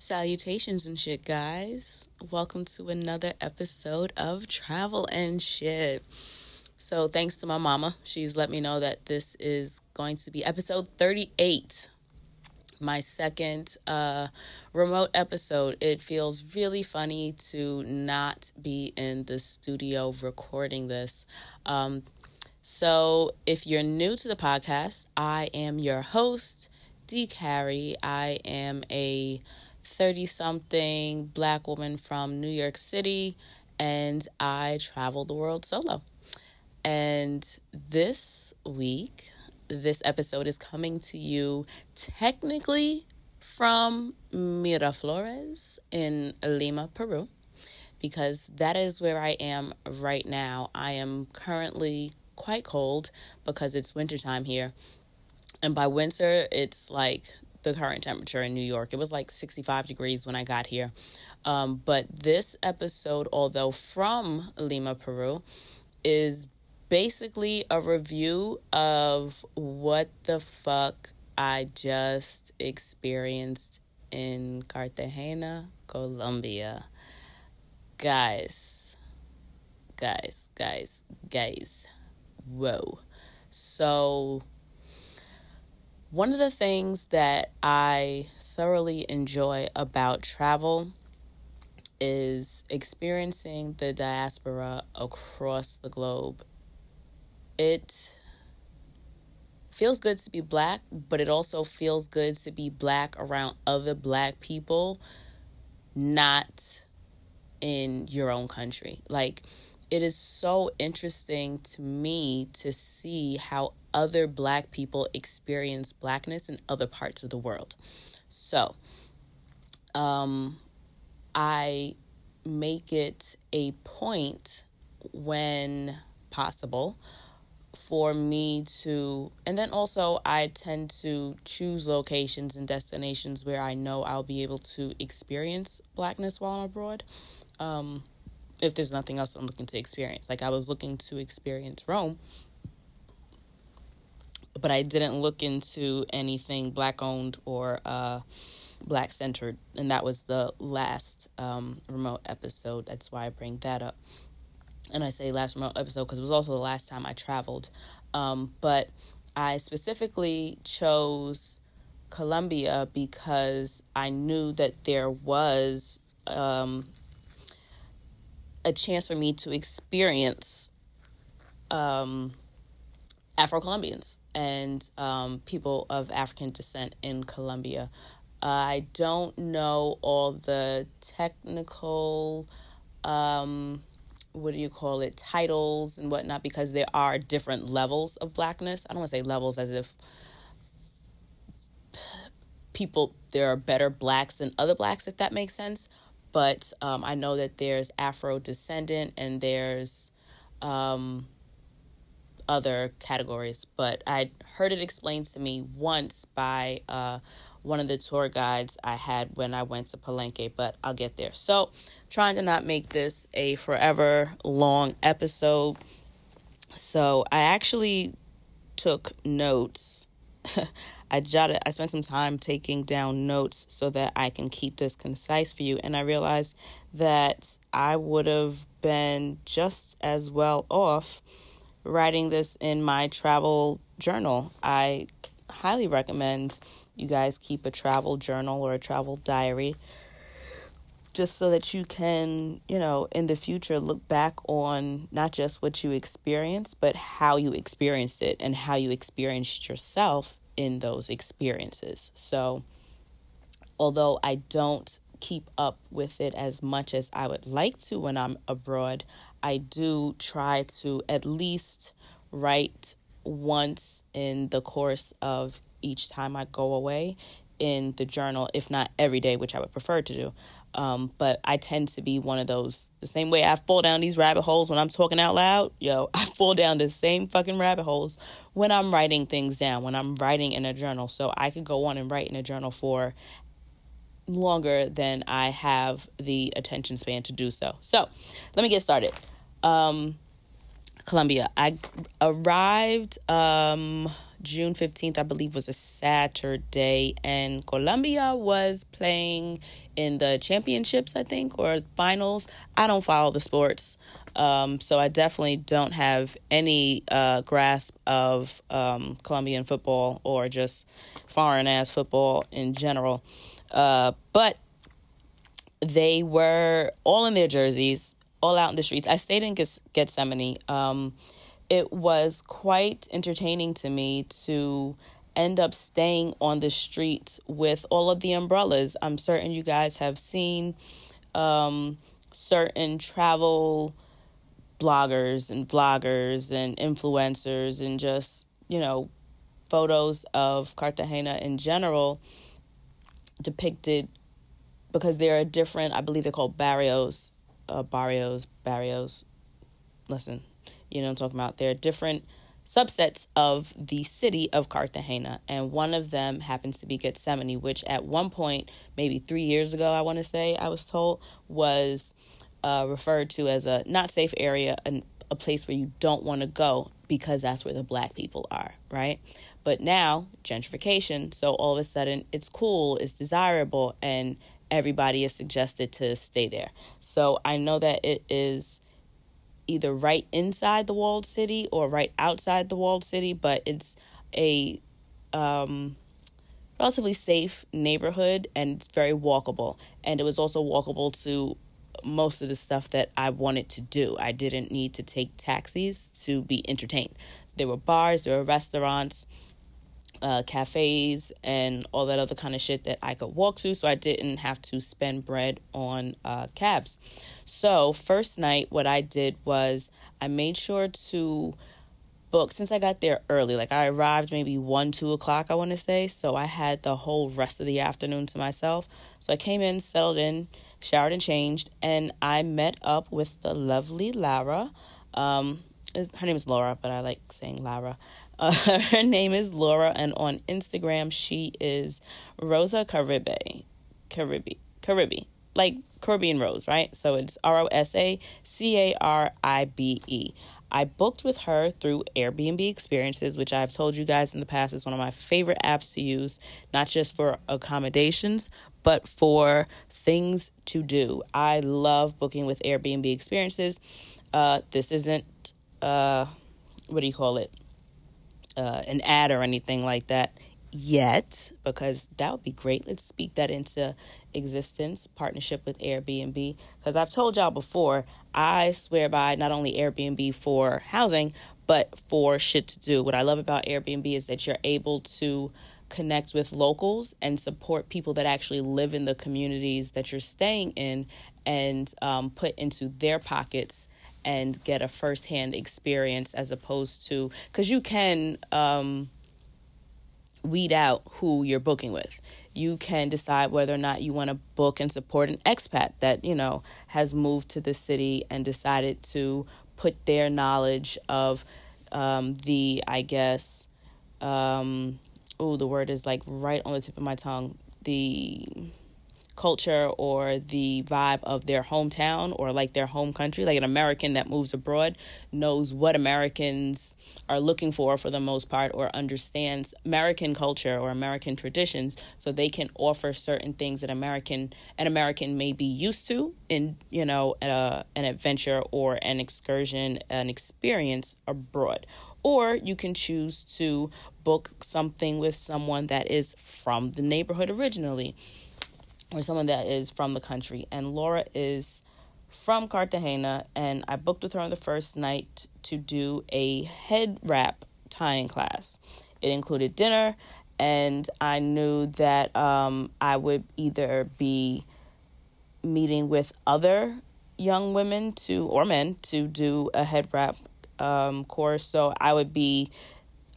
Salutations and shit, guys. Welcome to another episode of Travel and Shit. So, thanks to my mama, she's let me know that this is going to be episode 38, my second uh, remote episode. It feels really funny to not be in the studio recording this. Um, so, if you're new to the podcast, I am your host, D. Carrie. I am a 30 something black woman from New York City, and I travel the world solo. And this week, this episode is coming to you technically from Miraflores in Lima, Peru, because that is where I am right now. I am currently quite cold because it's wintertime here. And by winter, it's like the current temperature in New York. It was like 65 degrees when I got here. Um, but this episode, although from Lima, Peru, is basically a review of what the fuck I just experienced in Cartagena, Colombia. Guys, guys, guys, guys. Whoa. So, one of the things that I thoroughly enjoy about travel is experiencing the diaspora across the globe. It feels good to be black, but it also feels good to be black around other black people, not in your own country. Like, it is so interesting to me to see how other black people experience blackness in other parts of the world. So, um, I make it a point when possible for me to, and then also I tend to choose locations and destinations where I know I'll be able to experience blackness while I'm abroad. Um, if there's nothing else I'm looking to experience. Like I was looking to experience Rome, but I didn't look into anything black owned or uh, black centered, and that was the last um, remote episode. That's why I bring that up. And I say last remote episode because it was also the last time I traveled. Um, but I specifically chose Colombia because I knew that there was um, a chance for me to experience um, Afro Colombians and um, people of African descent in Colombia. I don't know all the technical, um, what do you call it, titles and whatnot, because there are different levels of blackness. I don't want to say levels as if people, there are better blacks than other blacks, if that makes sense but um, I know that there's Afro descendant and there's um, other categories. But I heard it explained to me once by uh, one of the tour guides I had when I went to Palenque, but I'll get there. So, trying to not make this a forever long episode. So, I actually took notes I jotted, I spent some time taking down notes so that I can keep this concise for you. And I realized that I would have been just as well off writing this in my travel journal. I highly recommend you guys keep a travel journal or a travel diary just so that you can, you know, in the future look back on not just what you experienced, but how you experienced it and how you experienced yourself in those experiences. So, although I don't keep up with it as much as I would like to when I'm abroad, I do try to at least write once in the course of each time I go away in the journal, if not every day, which I would prefer to do. Um, but I tend to be one of those the same way I fall down these rabbit holes when I'm talking out loud, yo, I fall down the same fucking rabbit holes when I'm writing things down, when I'm writing in a journal. So I could go on and write in a journal for longer than I have the attention span to do so. So let me get started. Um, Colombia. I arrived um, June 15th, I believe, was a Saturday, and Colombia was playing in the championships, I think, or finals. I don't follow the sports, um, so I definitely don't have any uh, grasp of um, Colombian football or just foreign ass football in general. Uh, but they were all in their jerseys all out in the streets. I stayed in Getsemaní. Um, it was quite entertaining to me to end up staying on the street with all of the umbrellas. I'm certain you guys have seen um, certain travel bloggers and vloggers and influencers and just, you know, photos of Cartagena in general depicted because there are different, I believe they're called barrios uh, barrios, barrios. Listen, you know I'm talking about. There are different subsets of the city of Cartagena, and one of them happens to be Getsemaní, which at one point, maybe three years ago, I want to say, I was told, was uh, referred to as a not safe area, and a place where you don't want to go because that's where the black people are, right? But now, gentrification, so all of a sudden it's cool, it's desirable, and everybody is suggested to stay there. So I know that it is either right inside the walled city or right outside the walled city, but it's a um, relatively safe neighborhood and it's very walkable. And it was also walkable to most of the stuff that I wanted to do. I didn't need to take taxis to be entertained. There were bars, there were restaurants, uh, cafes and all that other kind of shit that I could walk to, so I didn't have to spend bread on uh, cabs. So, first night, what I did was I made sure to book since I got there early. Like, I arrived maybe 1, 2 o'clock, I want to say. So, I had the whole rest of the afternoon to myself. So, I came in, settled in, showered, and changed, and I met up with the lovely Lara. Um, her name is Laura, but I like saying Lara. Uh, her name is Laura, and on Instagram, she is Rosa Caribe. Caribe. Caribe. Like Caribbean Rose, right? So it's R O S A C A R I B E. I booked with her through Airbnb Experiences, which I've told you guys in the past is one of my favorite apps to use, not just for accommodations, but for things to do. I love booking with Airbnb Experiences. Uh, this isn't, uh, what do you call it? Uh, an ad or anything like that yet because that would be great. Let's speak that into existence, partnership with Airbnb. Because I've told y'all before, I swear by not only Airbnb for housing, but for shit to do. What I love about Airbnb is that you're able to connect with locals and support people that actually live in the communities that you're staying in and um, put into their pockets and get a firsthand experience as opposed to because you can um, weed out who you're booking with. You can decide whether or not you want to book and support an expat that, you know, has moved to the city and decided to put their knowledge of um, the, I guess, um, oh, the word is like right on the tip of my tongue. The culture or the vibe of their hometown or like their home country. Like an American that moves abroad knows what Americans are looking for for the most part or understands American culture or American traditions. So they can offer certain things that American an American may be used to in you know an adventure or an excursion an experience abroad. Or you can choose to book something with someone that is from the neighborhood originally or someone that is from the country. And Laura is from Cartagena, and I booked with her on the first night to do a head wrap tying class. It included dinner, and I knew that um, I would either be meeting with other young women to or men to do a head wrap um, course. So I would be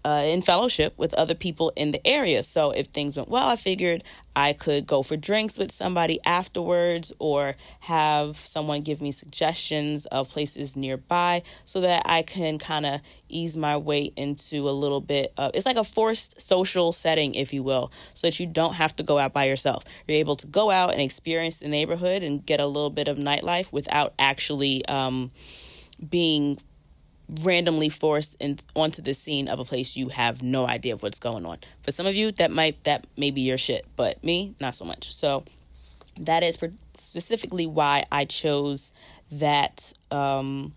uh, in fellowship with other people in the area. So if things went well, I figured I could go for drinks with somebody afterwards or have someone give me suggestions of places nearby so that I can kind of ease my way into a little bit of it's like a forced social setting, if you will, so that you don't have to go out by yourself. You're able to go out and experience the neighborhood and get a little bit of nightlife without actually um, being randomly forced in, onto the scene of a place you have no idea of what's going on. For some of you, that might that may be your shit, but me, not so much. So that is specifically why I chose that um,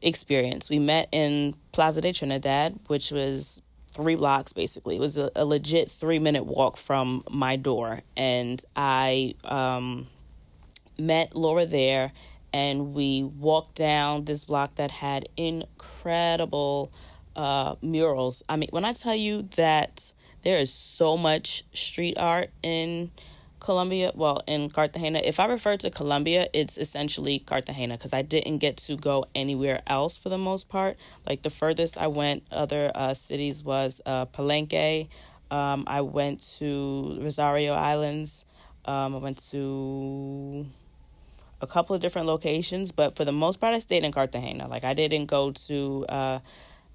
experience. We met in Plaza de Trinidad, which was three blocks basically. It was a, a legit three minute walk from my door, and I um, met Laura there and we walked down this block that had incredible uh, murals. I mean, when I tell you that there is so much street art in Colombia, well, in Cartagena, if I refer to Colombia, it's essentially Cartagena because I didn't get to go anywhere else for the most part. Like the furthest I went, other uh, cities was uh, Palenque. Um, I went to Rosario Islands. Um, I went to a couple of different locations, but for the most part, I stayed in Cartagena. Like I didn't go to uh,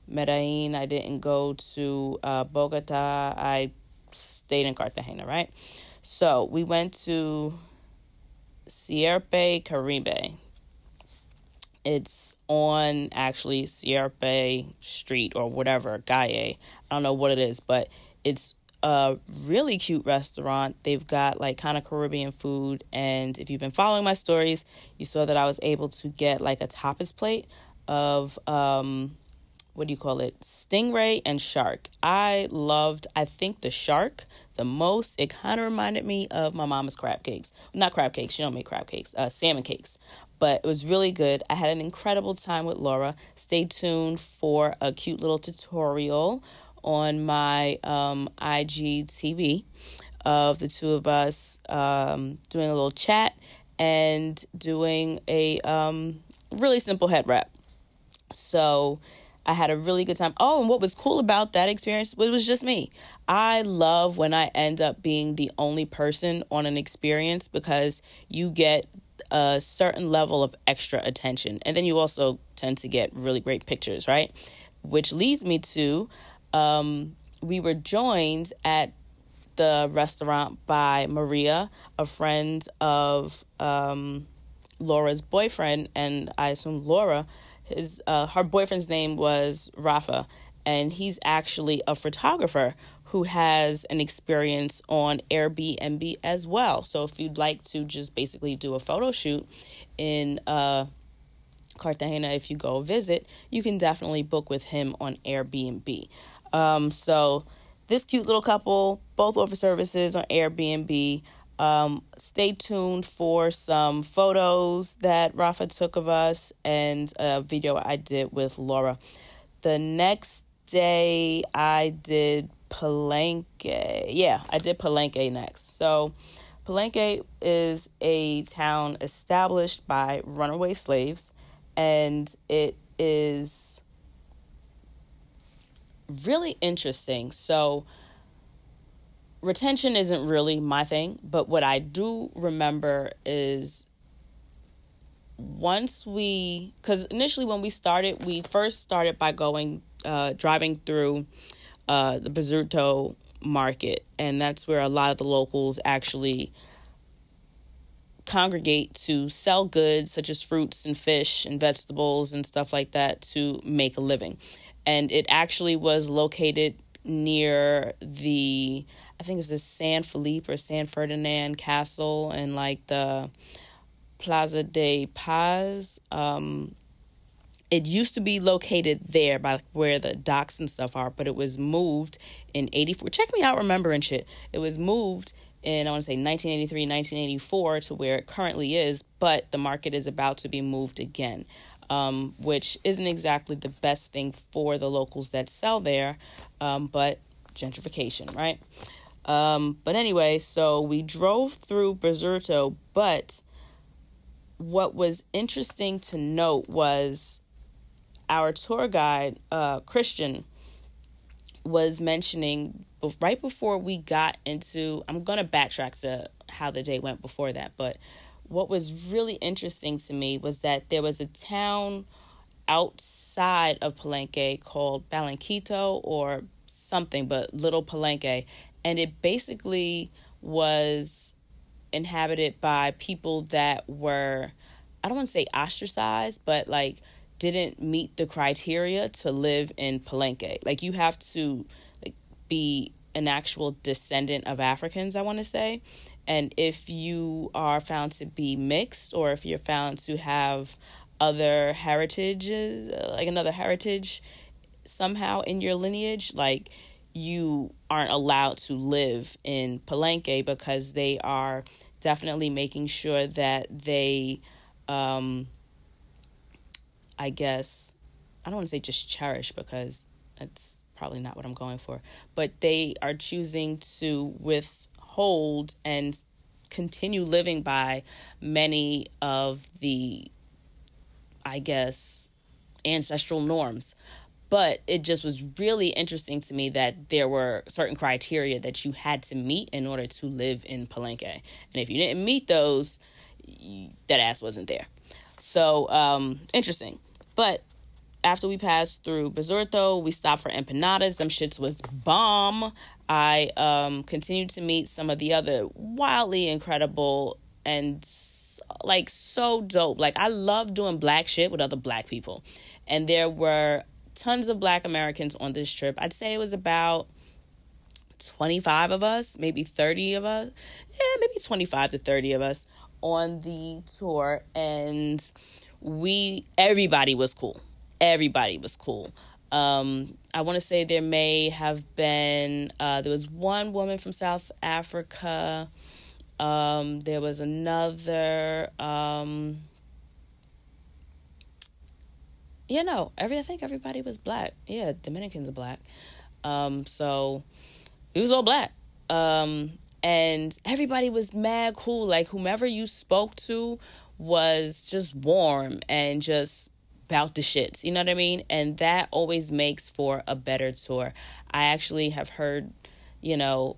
Medellin, I didn't go to uh, Bogota. I stayed in Cartagena, right? So we went to Sierpe Caribe. It's on actually Sierpe Street or whatever, Galle. I don't know what it is, but it's a really cute restaurant. They've got like kind of Caribbean food. And if you've been following my stories, you saw that I was able to get like a tapas plate of, um, what do you call it? Stingray and shark. I loved, I think, the shark the most. It kind of reminded me of my mama's crab cakes. Not crab cakes, she don't make crab cakes, uh, salmon cakes. But it was really good. I had an incredible time with Laura. Stay tuned for a cute little tutorial on my um, IGTV of the two of us um, doing a little chat and doing a um, really simple head wrap. So I had a really good time. Oh, and what was cool about that experience it was just me. I love when I end up being the only person on an experience because you get a certain level of extra attention. And then you also tend to get really great pictures, right? Which leads me to um, we were joined at the restaurant by Maria, a friend of um, Laura's boyfriend, and I assume Laura, his uh, her boyfriend's name was Rafa, and he's actually a photographer who has an experience on Airbnb as well. So if you'd like to just basically do a photo shoot in uh, Cartagena, if you go visit, you can definitely book with him on Airbnb. Um, so this cute little couple both offer services on Airbnb. Um, stay tuned for some photos that Rafa took of us and a video I did with Laura. The next day I did Palenque. Yeah, I did Palenque next. So Palenque is a town established by runaway slaves and it is really interesting. So, retention isn't really my thing, but what I do remember is once we, because initially when we started, we first started by going, uh, driving through uh, the Bazurto market, and that's where a lot of the locals actually congregate to sell goods such as fruits and fish and vegetables and stuff like that to make a living and it actually was located near the I think it's the San Felipe or San Ferdinand Castle and like the Plaza de Paz. Um, it used to be located there by where the docks and stuff are, but it was moved in 84. Check me out remembering shit. It was moved in, I want to say 1983, 1984 to where it currently is, but the market is about to be moved again um, which isn't exactly the best thing for the locals that sell there, um, but gentrification, right? Um, but anyway, so we drove through Bazurto, but what was interesting to note was our tour guide, uh, Christian, was mentioning right before we got into. I'm going to backtrack to how the day went before that, but what was really interesting to me was that there was a town outside of Palenque called Palenquito or something, but Little Palenque. And it basically was inhabited by people that were, I don't want to say ostracized, but like didn't meet the criteria to live in Palenque. Like you have to like be an actual descendant of Africans, I want to say. And if you are found to be mixed or if you're found to have other heritages, like another heritage somehow in your lineage, like you aren't allowed to live in Palenque because they are definitely making sure that they um I guess I don't want to say just cherish because that's probably not what I'm going for, but they are choosing to withhold and continue living by many of the I guess ancestral norms. But it just was really interesting to me that there were certain criteria that you had to meet in order to live in Palenque. And if you didn't meet those, that ass wasn't there. So, um, interesting. But after we passed through Bazurto, we stopped for empanadas. Them shits was bomb. I um, continued to meet some of the other wildly incredible and like so dope. Like I love doing black shit with other black people. And there were tons of black Americans on this trip. I'd say it was about 25 of us, maybe 30 of us. Yeah, maybe 25 to 30 of us on the tour and we everybody was cool. Everybody was cool. Um, I want to say there may have been uh, there was one woman from South Africa. Um, there was another. Um, you know, every I think everybody was black. Yeah, Dominicans are black. Um, so it was all black. Um, and everybody was mad cool. Like whomever you spoke to was just warm and just about the shits. You know what I mean? And that always makes for a better tour. I actually have heard, you know,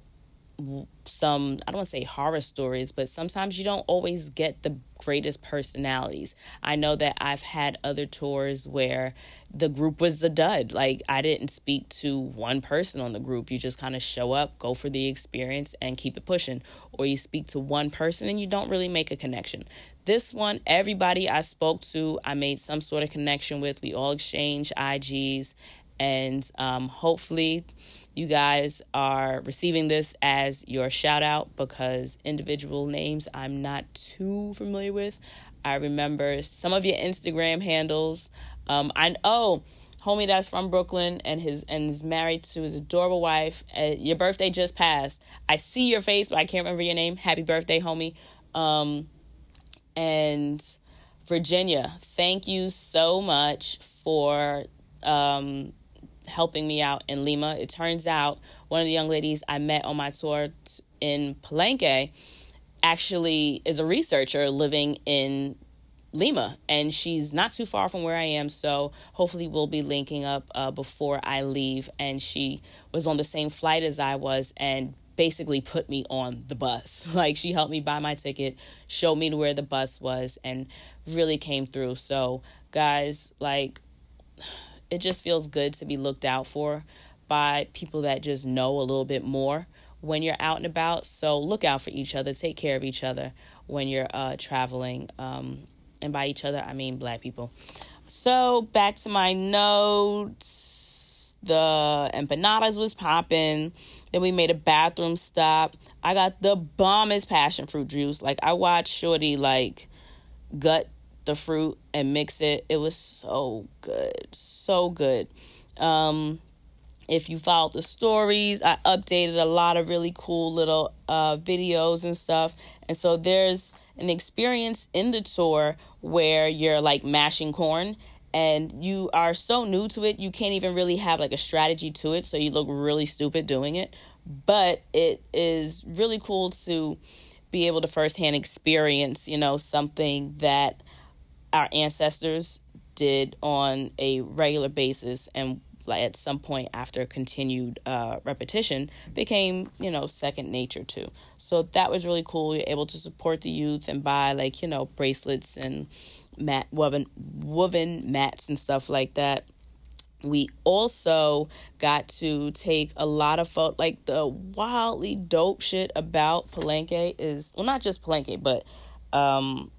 some I don't want to say horror stories, but sometimes you don't always get the greatest personalities. I know that I've had other tours where the group was a dud. Like I didn't speak to one person on the group. You just kind of show up, go for the experience and keep it pushing. Or you speak to one person and you don't really make a connection. This one, everybody I spoke to, I made some sort of connection with. We all exchanged IGs and um, hopefully you guys are receiving this as your shout out because individual names I'm not too familiar with. I remember some of your Instagram handles. Um, I oh, homie that's from Brooklyn and his and is married to his adorable wife. Uh, your birthday just passed. I see your face, but I can't remember your name. Happy birthday, homie. Um, and Virginia, thank you so much for um, helping me out in Lima. It turns out one of the young ladies I met on my tour in Palenque actually is a researcher living in Lima, and she's not too far from where I am. So hopefully, we'll be linking up uh, before I leave. And she was on the same flight as I was, and basically put me on the bus. Like she helped me buy my ticket, showed me where the bus was, and really came through. So, guys, like it just feels good to be looked out for by people that just know a little bit more when you're out and about. So look out for each other, take care of each other when you're uh, traveling. Um, and by each other, I mean black people. So back to my notes. The empanadas was popping. Then we made a bathroom stop. I got the bombest passion fruit juice. Like I watched Shorty like gut the fruit and mix it. It was so good. So good. Um, if you followed the stories, I updated a lot of really cool little uh, videos and stuff. And so there's an experience in the tour where you're like mashing corn and you are so new to it, you can't even really have like a strategy to it. So you look really stupid doing it. But it is really cool to be able to firsthand experience, you know, something that our ancestors did on a regular basis and like at some point after continued uh, repetition became you know second nature too. So that was really cool. You're able to support the youth and buy like you know bracelets and mat woven woven mats and stuff like that. We also got to take a lot of photo like the wildly dope shit about palenque is well not just palenque but um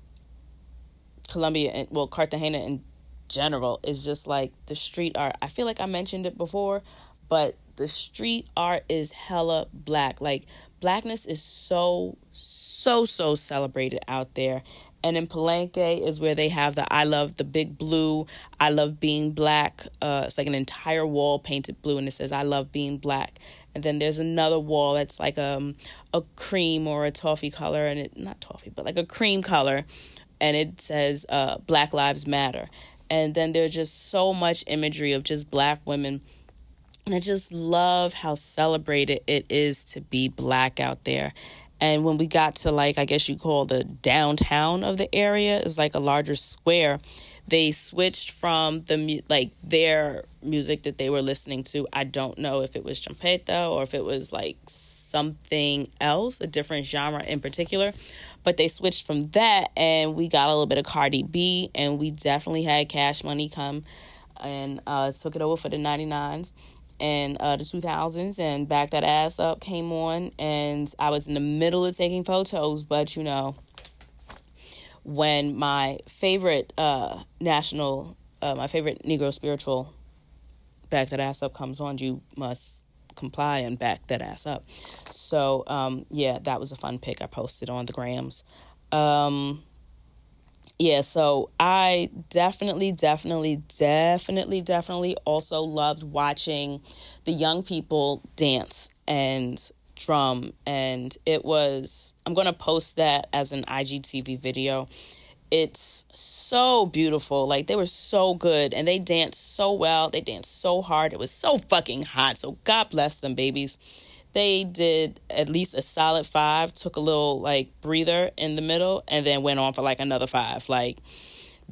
Colombia and well Cartagena in general is just like the street art. I feel like I mentioned it before, but the street art is hella black. Like blackness is so so so celebrated out there. And in Palenque is where they have the I love the big blue, I love being black. Uh, it's like an entire wall painted blue, and it says I love being black. And then there's another wall that's like um a cream or a toffee color, and it not toffee, but like a cream color, and it says uh, Black Lives Matter. And then there's just so much imagery of just black women and I just love how celebrated it is to be black out there. And when we got to like I guess you call the downtown of the area is like a larger square, they switched from the like their music that they were listening to. I don't know if it was champeta or if it was like something else, a different genre in particular. But they switched from that and we got a little bit of Cardi B and we definitely had Cash Money come and uh, took it over for the 99s and uh, the 2000s and back that ass up came on and i was in the middle of taking photos but you know when my favorite uh, national uh, my favorite negro spiritual back that ass up comes on you must comply and back that ass up so um, yeah that was a fun pic i posted on the grams um, yeah, so I definitely, definitely, definitely, definitely also loved watching the young people dance and drum. And it was, I'm going to post that as an IGTV video. It's so beautiful. Like, they were so good and they danced so well. They danced so hard. It was so fucking hot. So, God bless them, babies they did at least a solid five, took a little like breather in the middle, and then went on for like another five. Like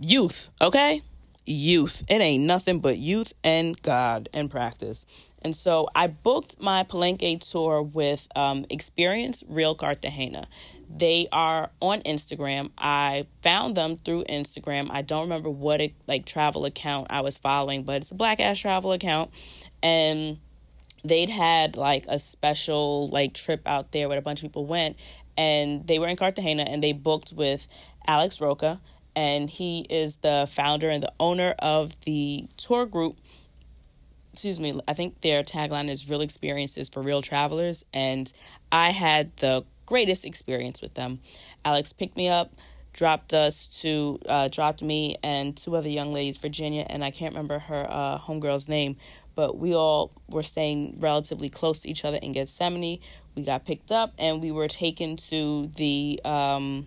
youth, okay? Youth. It ain't nothing but youth and God and practice. And so I booked my Palenque tour with um, Experience Real Cartagena. They are on Instagram. I found them through Instagram. I don't remember what it, like travel account I was following, but it's a black ass travel account. And they'd had like a special like trip out there where a bunch of people went and they were in Cartagena and they booked with Alex Roca and he is the founder and the owner of the tour group excuse me I think their tagline is real experiences for real travelers and I had the greatest experience with them Alex picked me up dropped us to uh, dropped me and two other young ladies Virginia and I can't remember her uh, homegirl's name but we all were staying relatively close to each other in Getsemaní. We got picked up and we were taken to the um,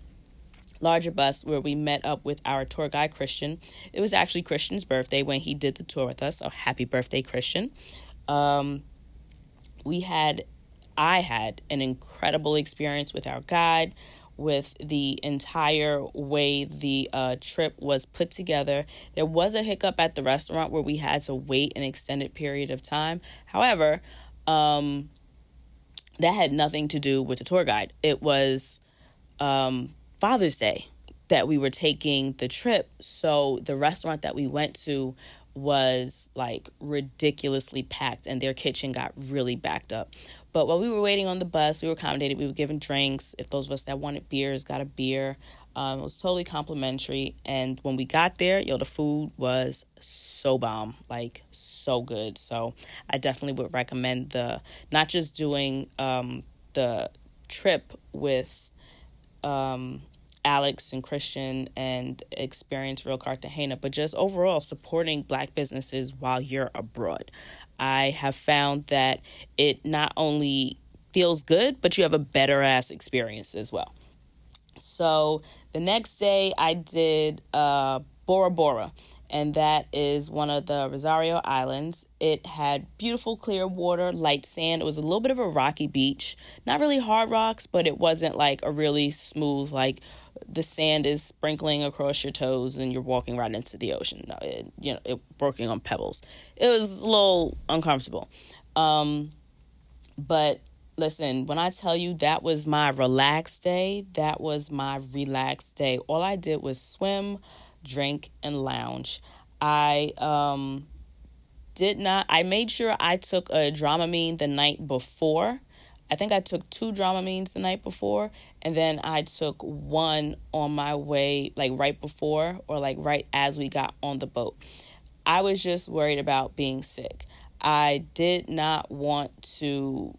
larger bus where we met up with our tour guide, Christian. It was actually Christian's birthday when he did the tour with us, so happy birthday, Christian. Um, we had, I had an incredible experience with our guide with the entire way the uh, trip was put together. There was a hiccup at the restaurant where we had to wait an extended period of time. However, um, that had nothing to do with the tour guide. It was um, Father's Day that we were taking the trip. So the restaurant that we went to was like ridiculously packed and their kitchen got really backed up. But while we were waiting on the bus, we were accommodated. We were given drinks. If those of us that wanted beers got a beer. Um, it was totally complimentary. And when we got there, yo, the food was so bomb, like so good. So I definitely would recommend the not just doing um, the trip with um, Alex and Christian and Experience Real Cartagena, but just overall supporting Black businesses while you're abroad. I have found that it not only feels good, but you have a better ass experience as well. So the next day I did uh, Bora Bora, and that is one of the Rosario Islands. It had beautiful clear water, light sand. It was a little bit of a rocky beach, not really hard rocks, but it wasn't like a really smooth, like the sand is sprinkling across your toes and you're walking right into the ocean. It, you know, it working on pebbles. It was a little uncomfortable. Um, but listen, when I tell you that was my relaxed day, that was my relaxed day. All I did was swim, drink, and lounge. I um did not I made sure I took a Dramamine the night before I think I took two Dramamines the night before, and then I took one on my way, like right before or like right as we got on the boat. I was just worried about being sick. I did not want to.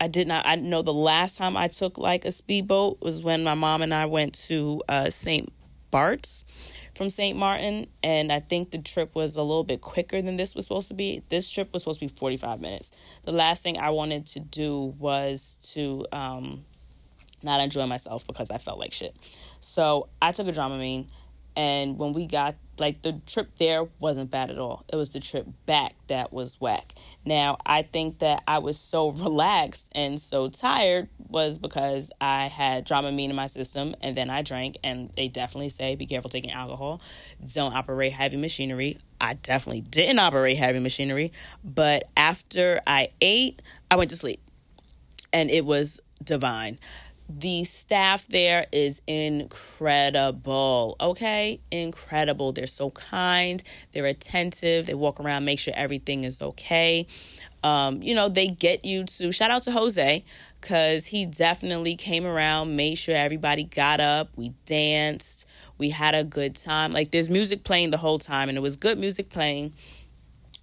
I did not. I know the last time I took like a speedboat was when my mom and I went to uh, St. Bart's from St. Martin, and I think the trip was a little bit quicker than this was supposed to be. This trip was supposed to be 45 minutes. The last thing I wanted to do was to um, not enjoy myself because I felt like shit. So I took a Dramamine and when we got like the trip there wasn't bad at all. It was the trip back that was whack. Now, I think that I was so relaxed and so tired was because I had Dramamine in my system and then I drank and they definitely say be careful taking alcohol. Don't operate heavy machinery. I definitely didn't operate heavy machinery, but after I ate, I went to sleep. And it was divine the staff there is incredible. Okay, incredible. They're so kind, they're attentive, they walk around, make sure everything is okay. Um, you know, they get you to shout out to Jose because he definitely came around, made sure everybody got up, we danced, we had a good time. Like, there's music playing the whole time, and it was good music playing.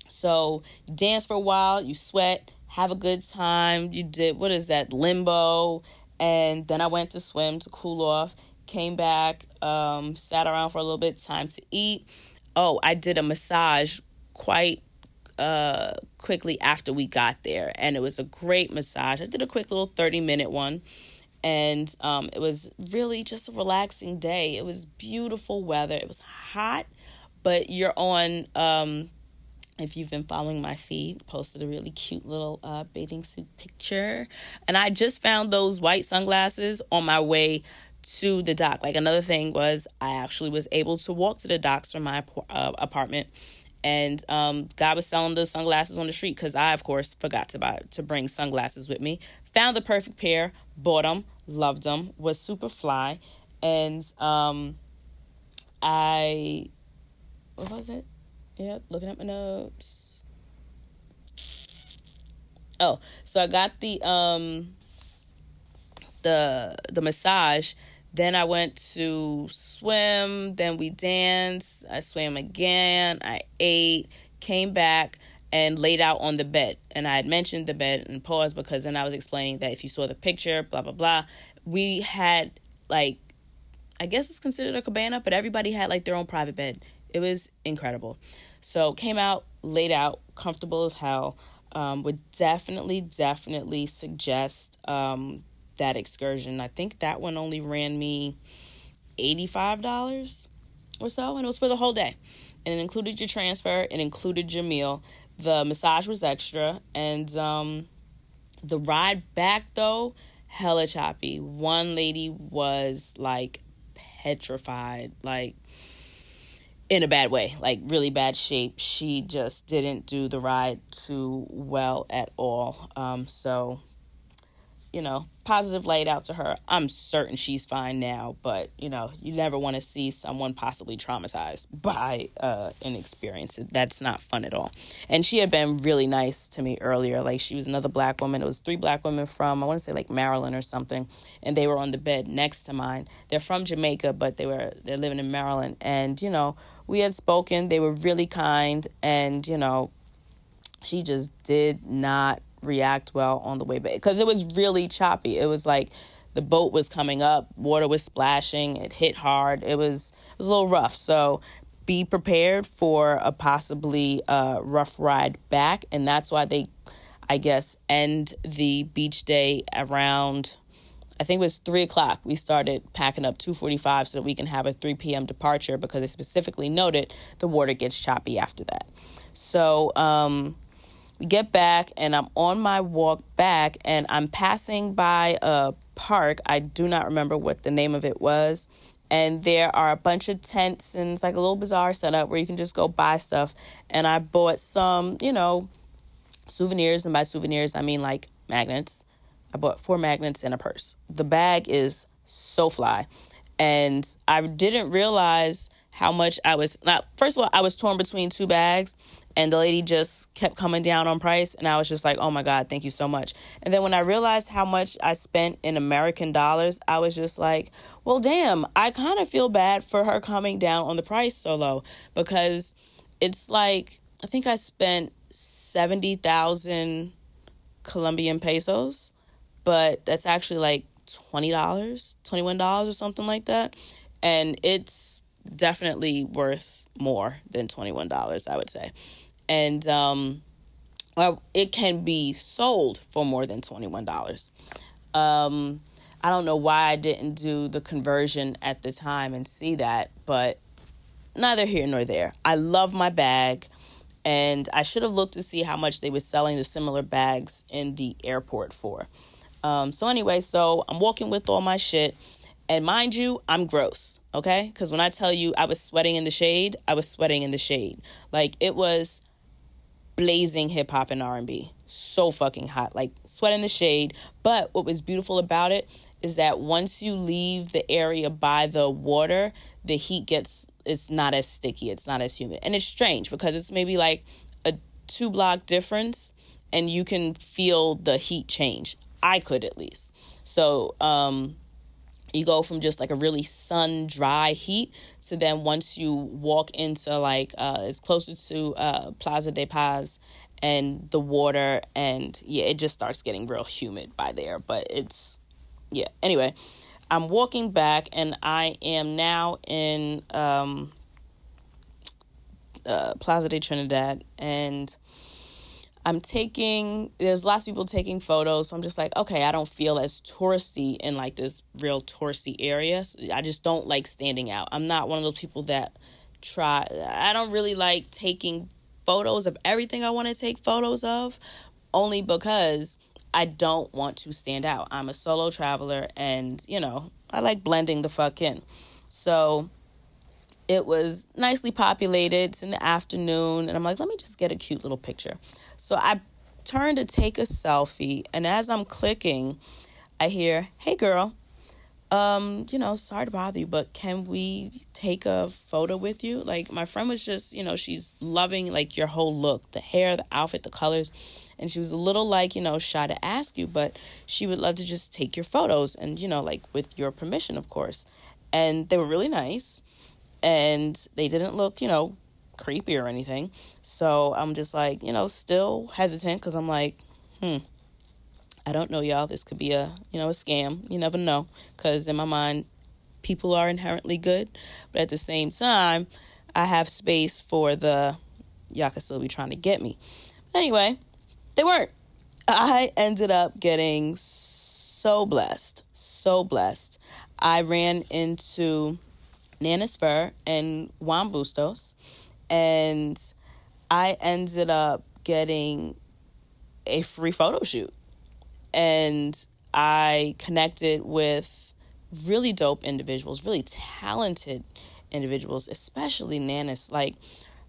So, you dance for a while, you sweat, have a good time. You did, what is that, limbo? And then I went to swim to cool off, came back, um, sat around for a little bit, time to eat. Oh, I did a massage quite uh, quickly after we got there, and it was a great massage. I did a quick little 30 minute one, and um, it was really just a relaxing day. It was beautiful weather, it was hot, but you're on. Um, if you've been following my feed, posted a really cute little uh, bathing suit picture. And I just found those white sunglasses on my way to the dock. Like another thing was, I actually was able to walk to the docks from my uh, apartment. And um, God was selling the sunglasses on the street because I, of course, forgot to buy to bring sunglasses with me. Found the perfect pair, bought them, loved them, was super fly, and um, I what was it? Yep, looking at my notes. Oh, so I got the um the the massage. Then I went to swim. Then we danced. I swam again. I ate. Came back and laid out on the bed. And I had mentioned the bed and paused because then I was explaining that if you saw the picture, blah blah blah. We had like I guess it's considered a cabana, but everybody had like their own private bed. It was incredible. So came out, laid out, comfortable as hell. Um, would definitely, definitely suggest um, that excursion. I think that one only ran me $85 or so, and it was for the whole day. And it included your transfer, it included your meal. The massage was extra, and um, the ride back, though, hella choppy. One lady was like petrified. Like, in a bad way, like really bad shape. She just didn't do the ride too well at all. Um, so you know, positive light out to her. I'm certain she's fine now, but you know, you never want to see someone possibly traumatized by uh, an experience. That's not fun at all. And she had been really nice to me earlier. Like she was another black woman. It was three black women from I want to say like Maryland or something, and they were on the bed next to mine. They're from Jamaica, but they were they're living in Maryland. And you know, we had spoken. They were really kind, and you know, she just did not react well on the way back because it was really choppy. It was like the boat was coming up, water was splashing, it hit hard. It was it was a little rough. So be prepared for a possibly uh, rough ride back, and that's why they, I guess, end the beach day around. I think it was three o'clock. We started packing up two forty-five so that we can have a three p.m. departure because they specifically noted the water gets choppy after that. So um, we get back, and I'm on my walk back, and I'm passing by a park. I do not remember what the name of it was. And there are a bunch of tents, and it's like a little bizarre setup where you can just go buy stuff. And I bought some, you know, souvenirs. And by souvenirs, I mean like magnets. I bought four magnets and a purse. The bag is so fly. And I didn't realize how much I was not first of all I was torn between two bags and the lady just kept coming down on price and i was just like oh my god thank you so much and then when i realized how much i spent in american dollars i was just like well damn i kind of feel bad for her coming down on the price so low because it's like i think i spent 70,000 colombian pesos but that's actually like $20 $21 or something like that and it's definitely worth more than $21 i would say and um, it can be sold for more than $21. Um, I don't know why I didn't do the conversion at the time and see that, but neither here nor there. I love my bag, and I should have looked to see how much they were selling the similar bags in the airport for. Um, so, anyway, so I'm walking with all my shit, and mind you, I'm gross, okay? Because when I tell you I was sweating in the shade, I was sweating in the shade. Like, it was blazing hip hop and R&B. So fucking hot, like sweat in the shade. But what was beautiful about it is that once you leave the area by the water, the heat gets it's not as sticky, it's not as humid. And it's strange because it's maybe like a two block difference and you can feel the heat change. I could at least. So, um you go from just like a really sun dry heat to then once you walk into like uh it's closer to uh Plaza de Paz and the water and yeah it just starts getting real humid by there but it's yeah anyway I'm walking back and I am now in um uh Plaza de Trinidad and I'm taking there's lots of people taking photos, so I'm just like, okay, I don't feel as touristy in like this real touristy area. So I just don't like standing out. I'm not one of those people that try I don't really like taking photos of everything I want to take photos of only because I don't want to stand out. I'm a solo traveler and, you know, I like blending the fuck in. So it was nicely populated. It's in the afternoon, and I'm like, let me just get a cute little picture. So I turn to take a selfie, and as I'm clicking, I hear, "Hey, girl." Um, you know, sorry to bother you, but can we take a photo with you? Like my friend was just, you know, she's loving like your whole look, the hair, the outfit, the colors. And she was a little like, you know, shy to ask you, but she would love to just take your photos and, you know, like with your permission, of course. And they were really nice and they didn't look, you know, creepy or anything. So I'm just like, you know, still hesitant because I'm like, hmm, I don't know, y'all. This could be a, you know, a scam. You never know. Because in my mind, people are inherently good. But at the same time, I have space for the, y'all could still be trying to get me. Anyway, they weren't. I ended up getting so blessed. So blessed. I ran into Nanis Fer and Juan Bustos. And I ended up getting a free photo shoot. And I connected with really dope individuals, really talented individuals, especially Nanis. Like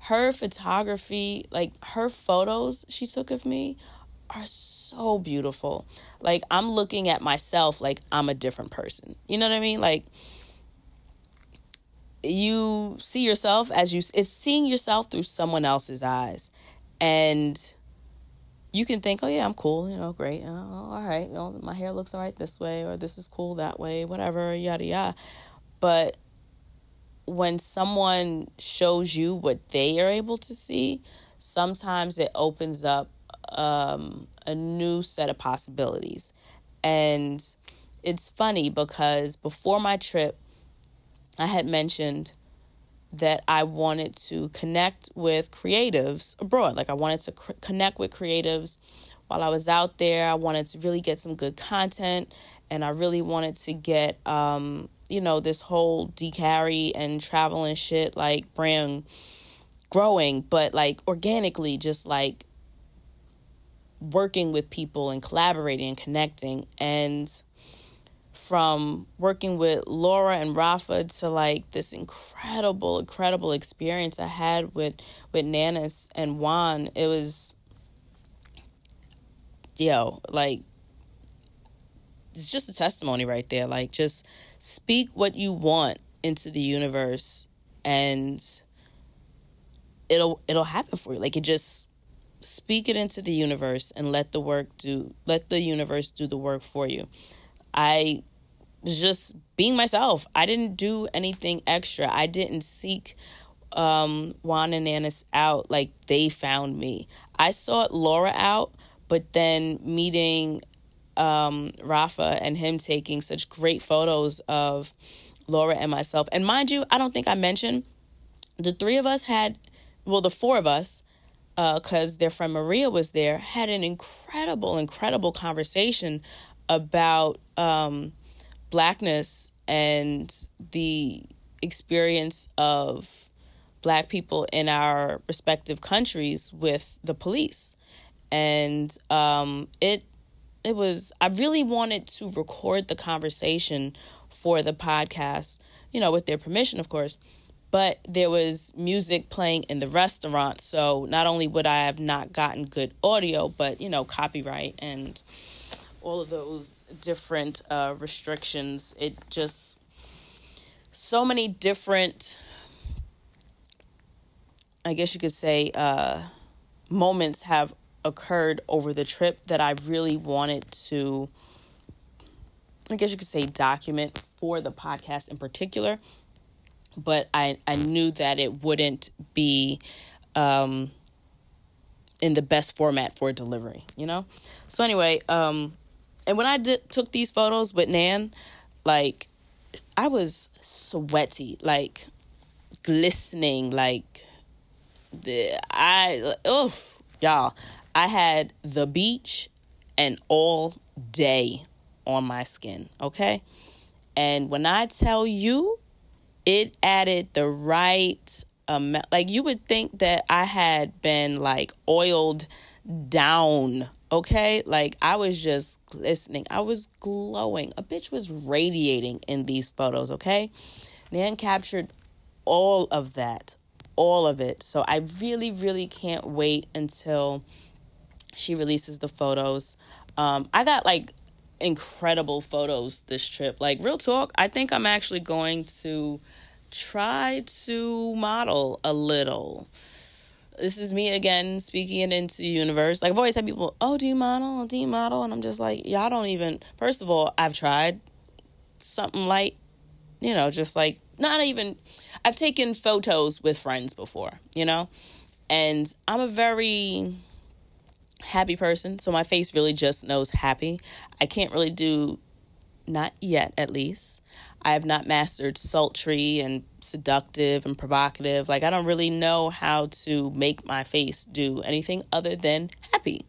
her photography, like her photos she took of me are so beautiful. Like I'm looking at myself like I'm a different person. You know what I mean? Like you see yourself as you it's seeing yourself through someone else's eyes. And you can think oh yeah i'm cool you know great oh, all right you know, my hair looks all right this way or this is cool that way whatever yada yada. But when someone shows you what they are able to see sometimes it opens up um, a new set of possibilities. And it's funny because before my trip I had mentioned that I wanted to connect with creatives abroad. Like I wanted to cr- connect with creatives while I was out there. I wanted to really get some good content and I really wanted to get um, you know, this whole D. Carrie and travel and shit like brand growing, but like organically just like working with people and collaborating and connecting and from working with Laura and Rafa to like this incredible, incredible experience I had with with Nanis and Juan. It was yo, like it's just a testimony right there. Like just speak what you want into the universe and it'll it'll happen for you. Like it just speak it into the universe and let the work do let the universe do the work for you. I was just being myself. I didn't do anything extra. I didn't seek um, Juan and Nanis out like they found me. I sought Laura out, but then meeting um, Rafa and him taking such great photos of Laura and myself. And mind you, I don't think I mentioned the three of us had, well, the four of us, because uh, their friend Maria was there, had an incredible, incredible conversation about um, blackness and the experience of black people in our respective countries with the police and um, it it was I really wanted to record the conversation for the podcast, you know, with their permission, of course. But there was music playing in the restaurant, so not only would I have not gotten good audio, but you know, copyright and all of those different uh, restrictions. It just so many different, I guess you could say, uh, moments have occurred over the trip that I really wanted to, I guess you could say, document for the podcast in particular. But I, I knew that it wouldn't be um, in the best format for delivery, you know? So, anyway, um, and when I did took these photos with Nan, like I was sweaty, like glistening, like the I oh y'all, I had the beach and all day on my skin, okay? And when I tell you, it added the right amount. Like you would think that I had been like oiled down, okay? Like I was just glistening. I was glowing. A bitch was radiating in these photos, okay? Nan captured all of that, all of it. So I really, really can't wait until she releases the photos. Um, I got like incredible photos this trip. Like real talk, I think I'm actually going to try to model a little. This is me again speaking it into the universe. Like I've always had people, oh, do you model? Do you model? And I'm just like, y'all don't even. First of all, I've tried something light, you know, just like not even. I've taken photos with friends before, you know, and I'm a very happy person. So my face really just knows happy. I can't really do, not yet at least. I have not mastered sultry and seductive and provocative. Like, I don't really know how to make my face do anything other than happy.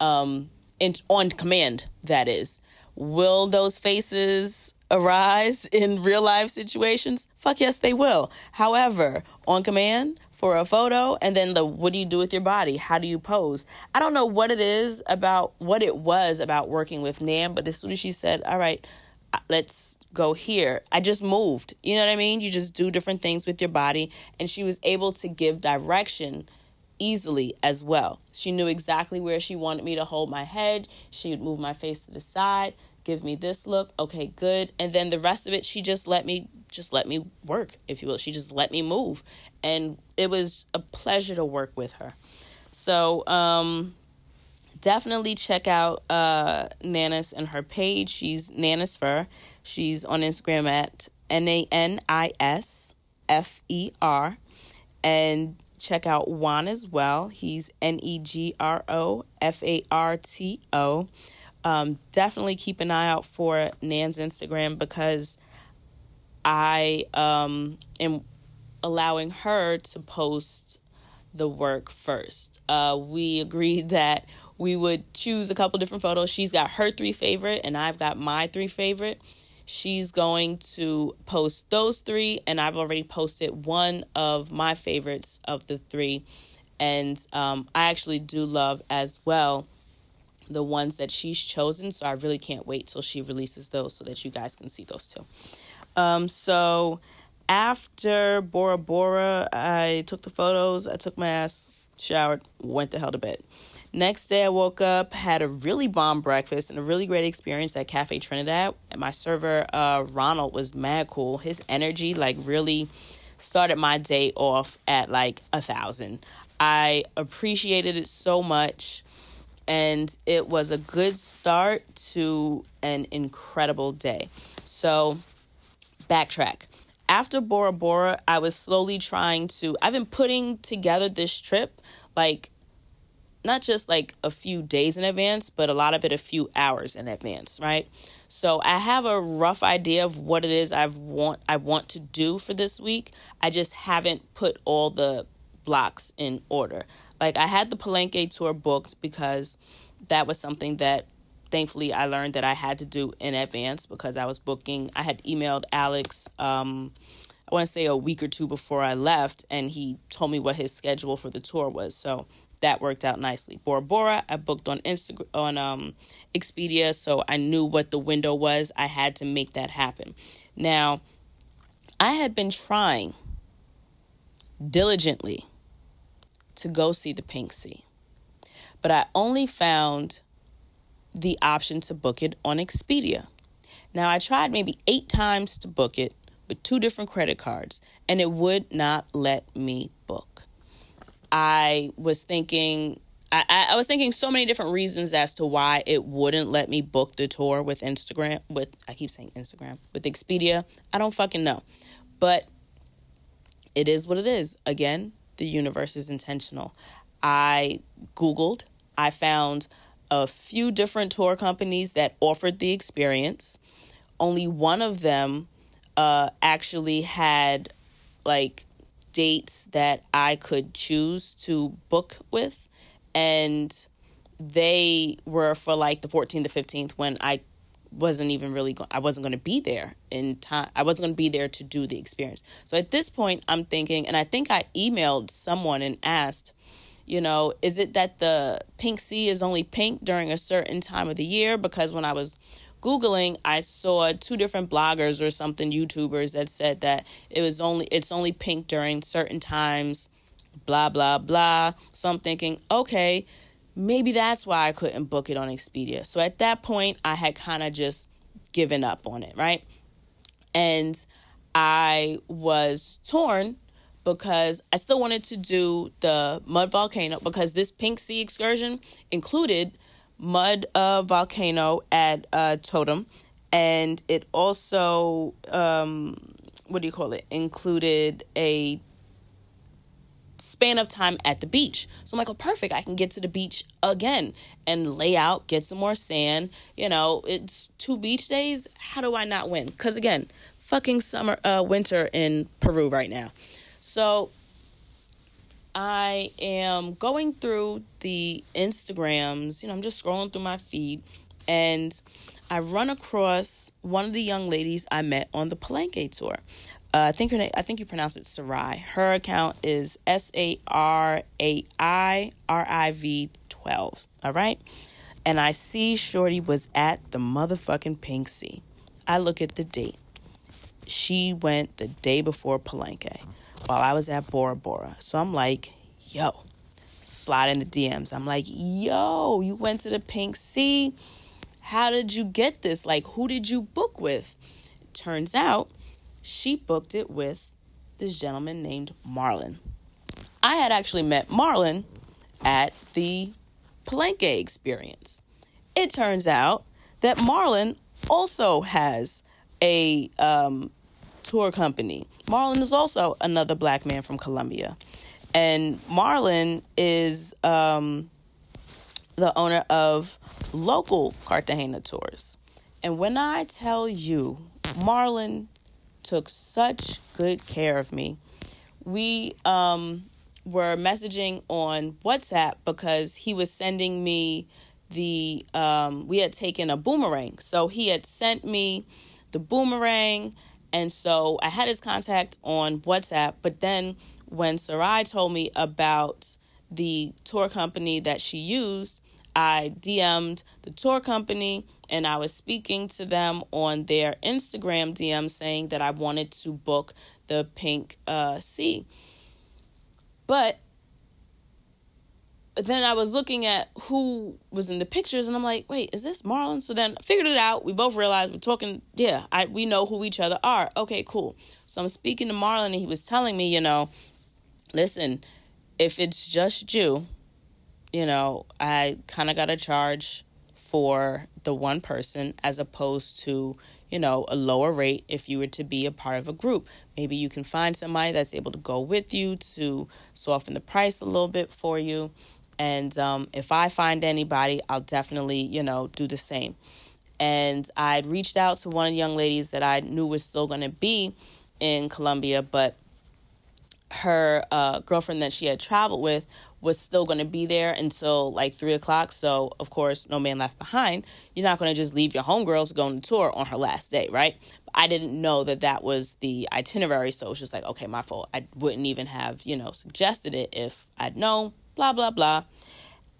Um, and on command, that is. Will those faces arise in real life situations? Fuck yes, they will. However, on command, for a photo and then the what do you do with your body how do you pose i don't know what it is about what it was about working with nan but as soon as she said all right uh, let's go here. I just moved. You know what i mean? You just do different things with your body. And she was able to give direction easily as well. She knew exactly where she wanted me to hold my head. She would move my face to the side give me this look. Okay good. And then the rest of it she just let me just let me work if you will. She just let me move. And it was a pleasure to work with her. So um definitely check out uh nanis and her page. She's nanis fer she's on instagram at n-a-n-i-s f-e-r and check out juan as well he's n-e-g-r-o-f-a-r-t-o um, definitely keep an eye out for Nan's Instagram because I um, am allowing her to post the work first. Uh, we agreed that we would choose a couple different photos. She's got her three favorite, and I've got my three favorite. She's going to post those three, and I've already posted one of my favorites of the three. And um, I actually do love as well the ones that she's chosen. So I really can't wait till she releases those so that you guys can see those too. Um, so after Bora Bora, I took the photos, I took my ass, showered, went the hell to bed. Next day, I woke up, had a really bomb breakfast, and a really great experience at Cafe Trinidad. And my server, uh, Ronald, was mad cool. His energy, like, really started my day off at like a thousand. I appreciated it so much and it was a good start to an incredible day. So, backtrack. After Bora Bora, I was slowly trying to. I've been putting together this trip like not just like a few days in advance, but a lot of it a few hours in advance, right? So I have a rough idea of what it is I want I want to do for this week. I just haven't put all the blocks in order. Like I had the Palenque tour booked because that was something that thankfully I learned that I had to do in advance because I was booking. I had emailed Alex um I want to say a week or two before I left and he told me what his schedule for the tour was. So that worked out nicely. Bora Bora, I booked on Instagram on um, Expedia, so I knew what the window was. I had to make that happen. Now, I had been trying diligently to go see the Pink Sea, but I only found the option to book it on Expedia. Now, I tried maybe eight times to book it with two different credit cards, and it would not let me book. I was thinking I, I was thinking so many different reasons as to why it wouldn't let me book the tour with Instagram with I keep saying Instagram with Expedia. I don't fucking know. But it is what it is. Again, the universe is intentional. I googled, I found a few different tour companies that offered the experience. Only one of them uh actually had like dates that I could choose to book with. And they were for like the 14th to 15th when I wasn't even really I wasn't going to be there in time I wasn't going to be there to do the experience. So at this point I'm thinking and I think I emailed someone and asked you know, is it that the pink sea is only pink during a certain time of the year because when I was googling i saw two different bloggers or something youtubers that said that it was only it's only pink during certain times blah blah blah. So i'm thinking okay maybe that's why i couldn't book it on expedia. So at that point i had kind of just given up on it right? And i was torn because I still wanted to do the mud volcano because this pink sea excursion included mud uh, volcano at uh, Totumo, and it also um, what do you call it? Included a span of time at the beach. So I'm like, oh, perfect. I can get to the beach again and lay out, get some more sand. You know, it's two beach days. How do I not win? Because again, fucking summer, uh, winter in Peru right now. So I am going through the Instagrams, you know, I'm just scrolling through my feed and I run across one of the young ladies I met on the Palenque tour. Uh, I think her name, I think you pronounce it Sarai. Her account is S A R A I R I V 12. All right. And I see Shorty was at the motherfucking Pink Sea. I look at the date. She went the day before Palenque while I was at Bora Bora. So I'm like, yo, slide in the DMs. I'm like, yo, you went to the Pink Sea. How did you get this? Like, who did you book with? It turns out she booked it with this gentleman named Marlon. I had actually met Marlon at the Palenque experience. It turns out that Marlon also has a um, tour company. Marlon is also another black man from Colombia. And Marlon is um, the owner of local Cartagena tours. And when I tell you, Marlon took such good care of me. We um, were messaging on WhatsApp because he was sending me the, um, we had taken a boomerang. So he had sent me the boomerang and so I had his contact on WhatsApp, but then when Sarai told me about the tour company that she used, I DM'd the tour company and I was speaking to them on their Instagram DM saying that I wanted to book the Pink uh, Sea. But then I was looking at who was in the pictures, and I'm like, wait, is this Marlon? So then I figured it out. We both realized we're talking. Yeah, I we know who each other are. Okay, cool. So I'm speaking to Marlon, and he was telling me, you know, listen, if it's just you, you know, I kind of got to charge for the one person as opposed to you know a lower rate if you were to be a part of a group maybe you can find somebody that's able to go with you to soften the price a little bit for you and um, if I find anybody, I'll definitely, you know, do the same. And I'd reached out to one of the young ladies that I knew was still going to be in Colombia, but her uh, girlfriend that she had traveled with was still going to be there until like three o'clock. So, of course, no man left behind. You're not going to just leave your homegirls to tour on her last day, right? I didn't know that that was the itinerary. So it's just like, okay, my fault. I wouldn't even have, you know, suggested it if I'd known blah, blah, blah.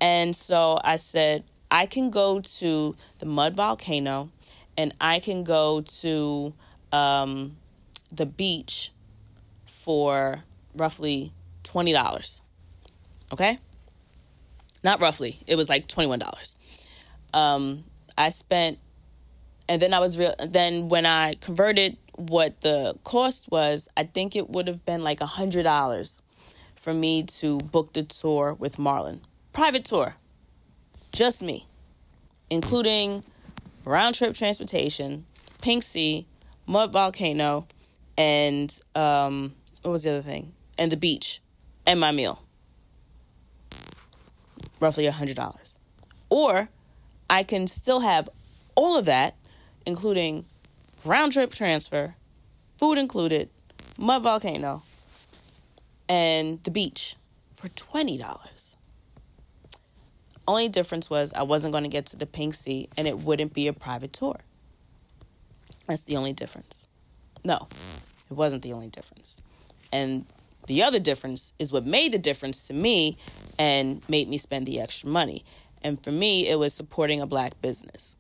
And so I said, I can go to the mud volcano and I can go to um, the beach for roughly $20. Okay? Not roughly, it was like $21. Um, I spent, and then I was real, then when I converted what the cost was, I think it would have been like a $100 for me to book the tour with Marlon. Private tour. Just me. Including round trip transportation, Pink Sea, Mud Volcano, and um, what was the other thing? And the beach, and my meal. Roughly a $100. Or I can still have all of that, including round trip transfer, food included, Mud Volcano, and the beach for $20. Only difference was I wasn't going to get to the Pink Sea and it wouldn't be a private tour. That's the only difference. No, it wasn't the only difference. And the other difference is what made the difference to me and made me spend the extra money. And for me, it was supporting a black business.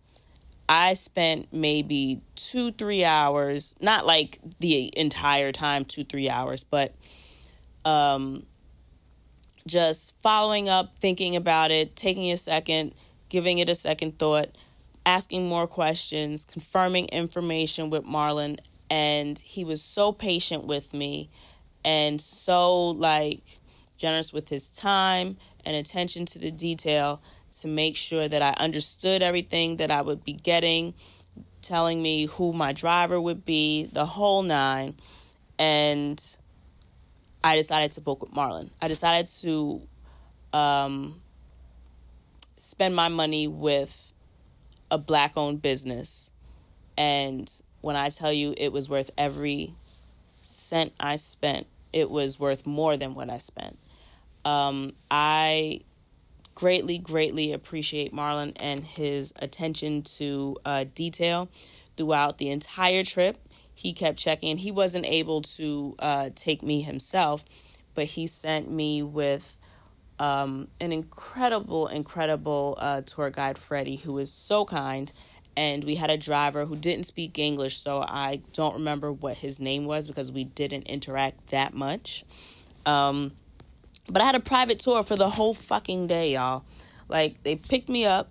I spent maybe two, three hours, not like the entire time, two, three hours, but um, just following up, thinking about it, taking a second, giving it a second thought, asking more questions, confirming information with Marlon. And he was so patient with me and so like generous with his time and attention to the detail to make sure that I understood everything that I would be getting, telling me who my driver would be, the whole nine. And I decided to book with Marlon. I decided to um, spend my money with a black owned business. And when I tell you it was worth every cent I spent, it was worth more than what I spent. Um, I greatly, greatly appreciate Marlon and his attention to uh, detail throughout the entire trip he kept checking. He wasn't able to uh, take me himself, but he sent me with um, an incredible, incredible uh, tour guide, Freddie, who was so kind. And we had a driver who didn't speak English, so I don't remember what his name was because we didn't interact that much. Um, but I had a private tour for the whole fucking day, y'all. Like, they picked me up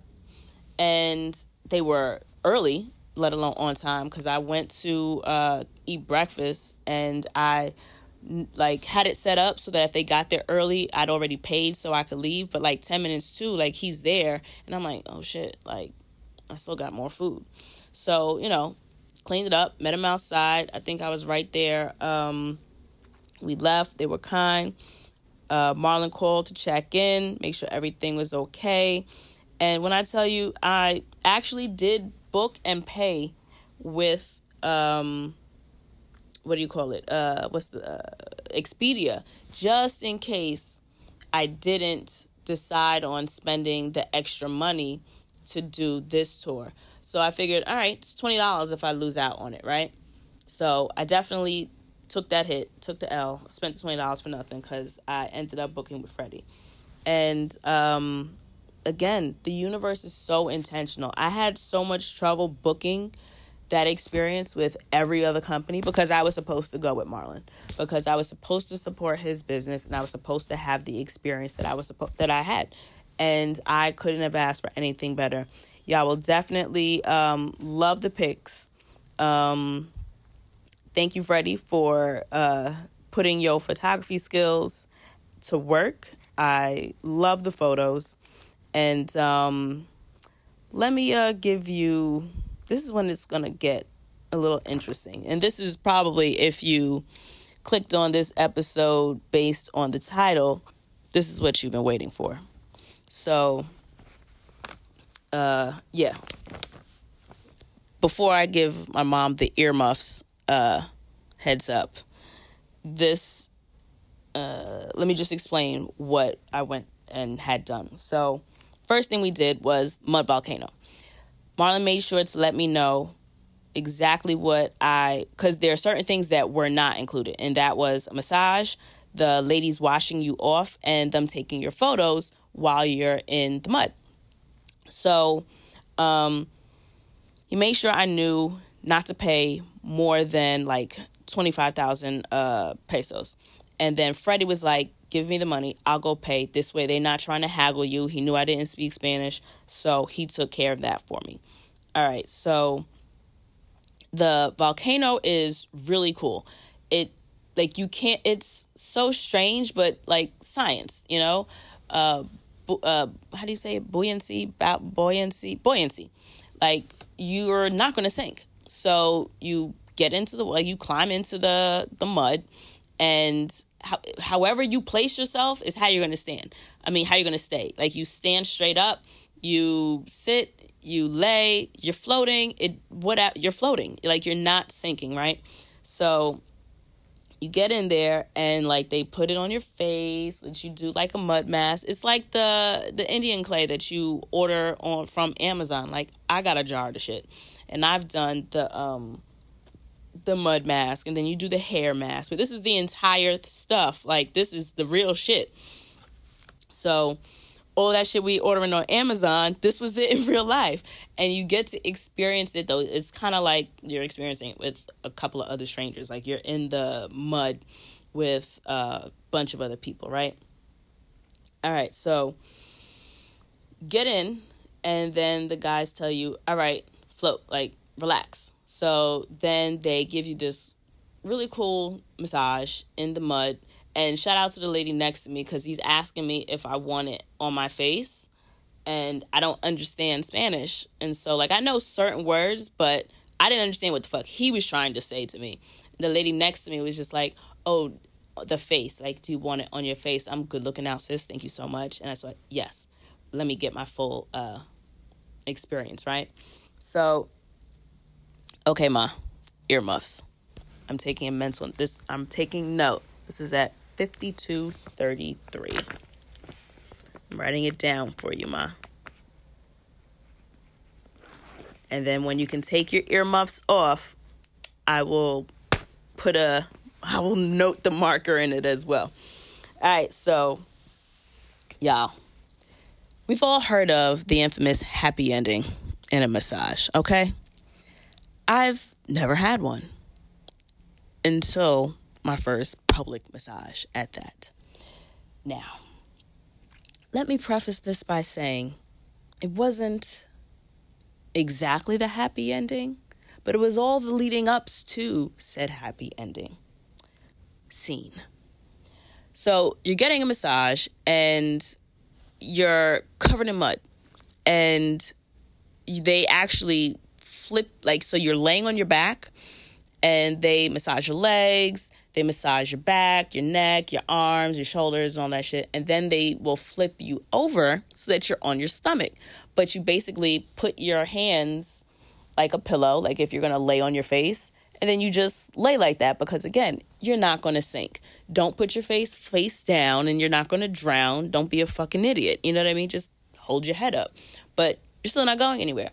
and they were early let alone on time because I went to uh, eat breakfast and I like had it set up so that if they got there early, I'd already paid so I could leave. But like 10 minutes too, like he's there and I'm like, oh shit, like I still got more food. So, you know, cleaned it up, met him outside. I think I was right there. Um, we left, they were kind. Uh, Marlon called to check in, make sure everything was okay. And when I tell you, I actually did book and pay with um what do you call it? Uh what's the uh, Expedia just in case I didn't decide on spending the extra money to do this tour. So I figured, all right, it's $20 if I lose out on it, right? So I definitely took that hit, took the L, spent the $20 for nothing cuz I ended up booking with Freddie. And um again, the universe is so intentional. I had so much trouble booking that experience with every other company because I was supposed to go with Marlon because I was supposed to support his business and I was supposed to have the experience that I was supposed that I had and I couldn't have asked for anything better. Y'all will definitely um, love the pics. Um, thank you, Freddie, for uh, putting your photography skills to work. I love the photos, and um, let me uh, give you this is when it's going to get a little interesting. And this is probably if you clicked on this episode based on the title, this is what you've been waiting for. So, uh, yeah. Before I give my mom the earmuffs, uh, heads up, this, uh, let me just explain what I went and had done. So, first thing we did was Mud Volcano. Marlon made sure to let me know exactly what I, because there are certain things that were not included, and that was a massage, the ladies washing you off, and them taking your photos while you're in the mud. So, um, he made sure I knew not to pay more than like 25,000 uh, pesos. And then Freddie was like, give me the money. I'll go pay. This way, they're not trying to haggle you. He knew I didn't speak Spanish, so he took care of that for me. All right, so the volcano is really cool. It like you can't. It's so strange, but like science, you know. Uh, bu- uh, how do you say it? buoyancy? Ba- buoyancy? Buoyancy. Like you're not going to sink. So you get into the well, you climb into the the mud and how, however you place yourself is how you're going to stand. I mean, how you're going to stay. Like you stand straight up, you sit, you lay, you're floating. It what you're floating. Like you're not sinking, right? So you get in there and like they put it on your face that you do like a mud mask it's like the the indian clay that you order on from amazon like i got a jar of shit and i've done the um the mud mask and then you do the hair mask. But this is the entire stuff. Like this is the real shit. So all that shit we ordering on Amazon, this was it in real life. And you get to experience it though. It's kind of like you're experiencing it with a couple of other strangers. Like you're in the mud with a bunch of other people, right? All right, so get in and then the guys tell you, "All right, float, like relax." So then they give you this really cool massage in the mud. And shout out to the lady next to me because he's asking me if I want it on my face. And I don't understand Spanish. And so, like, I know certain words, but I didn't understand what the fuck he was trying to say to me. The lady next to me was just like, oh, the face. Like, do you want it on your face? I'm good looking out, sis. Thank you so much. And I said, yes, let me get my full uh, experience, right? So Okay, ma, earmuffs. I'm taking a mental this I'm taking note. This is at 5233. I'm writing it down for you, ma. And then when you can take your earmuffs off, I will put a I will note the marker in it as well. All right, so y'all, we've all heard of the infamous happy ending in a massage, okay? I've never had one until my first public massage at that. Now, let me preface this by saying it wasn't exactly the happy ending, but it was all the leading ups to said happy ending. Scene. So you're getting a massage and you're covered in mud, and they actually flip like so you're laying on your back and they massage your legs, they massage your back, your neck, your arms, your shoulders, and all that shit. And then they will flip you over so that you're on your stomach. But you basically put your hands like a pillow, like if you're gonna lay on your face, and then you just lay like that because again, you're not gonna sink. Don't put your face face down and you're not gonna drown. Don't be a fucking idiot. You know what I mean? Just hold your head up. But you're still not going anywhere.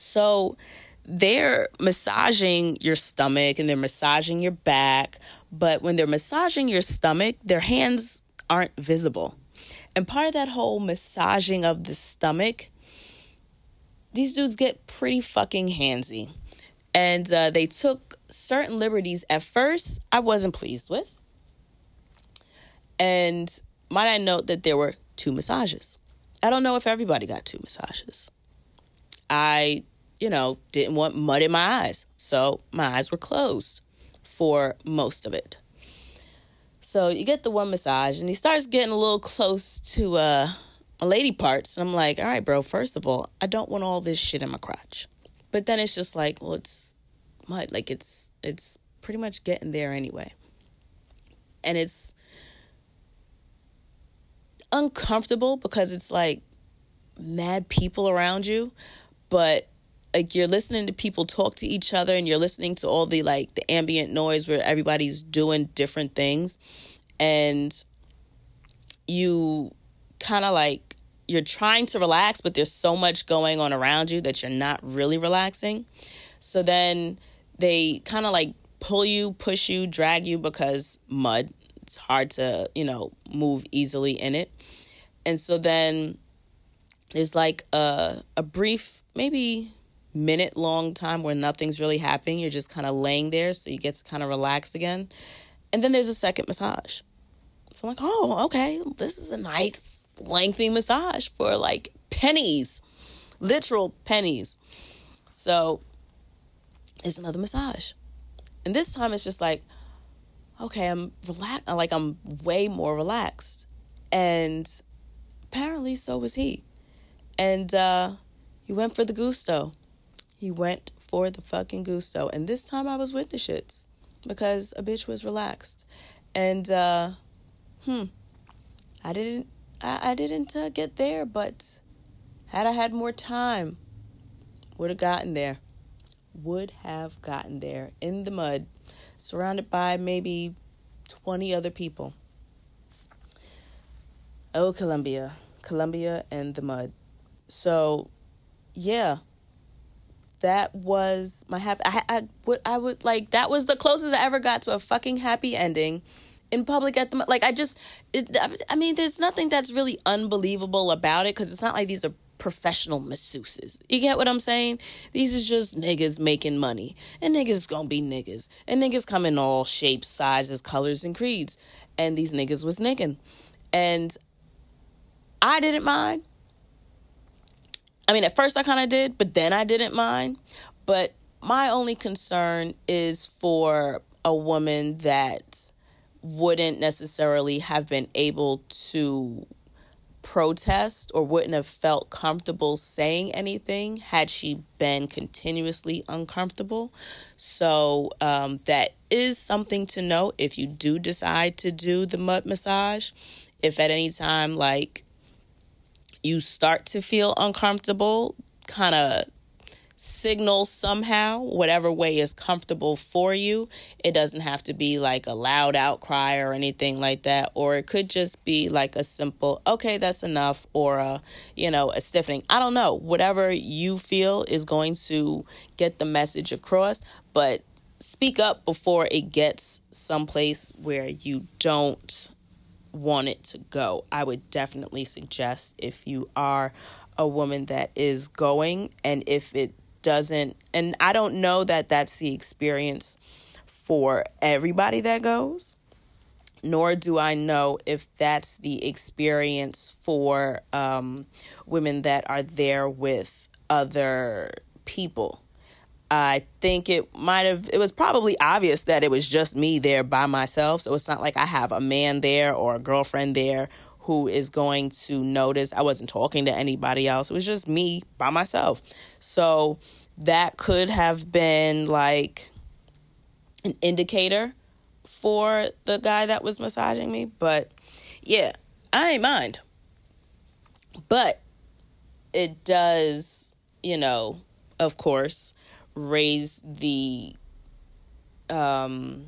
So they're massaging your stomach and they're massaging your back, but when they're massaging your stomach, their hands aren't visible. And part of that whole massaging of the stomach, these dudes get pretty fucking handsy. And uh, they took certain liberties at first I wasn't pleased with. And might I note that there were two massages. I don't know if everybody got two massages. I, you know, didn't want mud in my eyes. So my eyes were closed for most of it. So you get the one massage, and he starts getting a little close to uh, lady parts. And I'm like, all right, bro, first of all, I don't want all this shit in my crotch. But then it's just like, well, it's mud. Like it's it's pretty much getting there anyway. And it's uncomfortable because it's like mad people around you, but like you're listening to people talk to each other and you're listening to all the like the ambient noise where everybody's doing different things. And you kind of like you're trying to relax but there's so much going on around you that you're not really relaxing. So then they kind of like pull you push you drag you because mud it's hard to you know move easily in it. And so then there's like a a brief maybe minute long time where nothing's really happening. You're just kind of laying there, so you get to kind of relax again. And then there's a second massage. So I'm like, oh, okay, this is a nice lengthy massage for like pennies, literal pennies. So there's another massage. And this time it's just like, okay, I'm relaxed. Like I'm way more relaxed. And apparently so was he. And uh, he went for the gusto. He went for the fucking gusto. And this time I was with the shits because a bitch was relaxed. And uh hmm I didn't I, I didn't uh, get there, but had I had more time, would have gotten there. Would have gotten there in the mud, surrounded by maybe 20 other people. Oh, Colombia. Colombia and the mud. So, yeah, that was my happy. I, I would I would like that was the closest I ever got to a fucking happy ending in public at the like I just it, I mean there's nothing that's really unbelievable about it because it's not like these are professional masseuses. You get what I'm saying? These is just niggas making money. And niggas gonna be niggas. And niggas come in all shapes, sizes, colors, and creeds. And these niggas was nigging. And I didn't mind. I mean, at first I kind of did, but then I didn't mind. But my only concern is for a woman that wouldn't necessarily have been able to protest or wouldn't have felt comfortable saying anything had she been continuously uncomfortable. So, um, that is something to know if you do decide to do the mud massage. If at any time, like, you start to feel uncomfortable, kind of signal somehow, whatever way is comfortable for you. It doesn't have to be like a loud outcry or anything like that, or it could just be like a simple, okay, that's enough, or a, you know, a stiffening. I don't know. Whatever you feel is going to get the message across, but speak up before it gets someplace where you don't want it to go. I would definitely suggest if you are a woman that is going and if it doesn't and I don't know that that's the experience for everybody that goes nor do I know if that's the experience for um, women that are there with other people I think it might have, it was probably obvious that it was just me there by myself. So it's not like I have a man there or a girlfriend there who is going to notice. I wasn't talking to anybody else. It was just me by myself. So that could have been like an indicator for the guy that was massaging me. But yeah, I ain't mind. But it does, you know, of course raise the um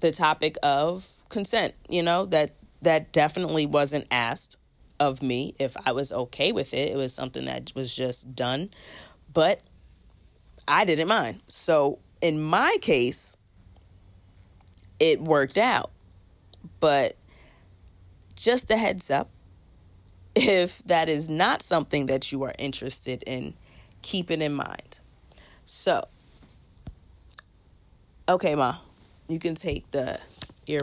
the topic of consent you know? That that definitely wasn't asked of me if i was okay with it. It was something that was just done. But i didn't mind. So in my case it worked out. But just a heads up if that is not something that you are interested in keep it in mind so, Okay, ma, you can take the ear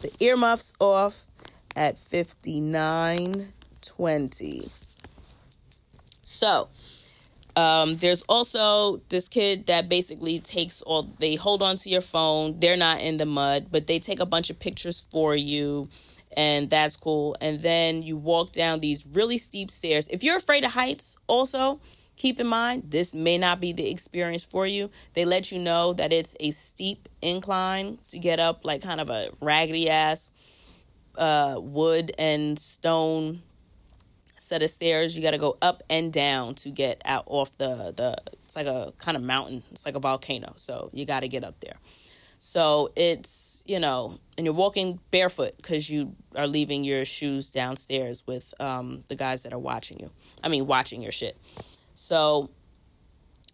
the earmuffs off at fifty nine twenty. So, um, there's also this kid that basically takes all they hold on to your phone. They're not in the mud, but they take a bunch of pictures for you, and that's cool. And then you walk down these really steep stairs. If you're afraid of heights, also keep in mind this may not be the experience for you. They let you know that it's a steep incline to get up, like kind of a raggedy ass uh, wood and stone set of stairs. You got to go up and down to get out off the the. It's like a kind of mountain. It's like a volcano. So you got to get up there. So it's you know, and you're walking barefoot because you are leaving your shoes downstairs with um, the guys that are watching you. I mean, watching your shit. So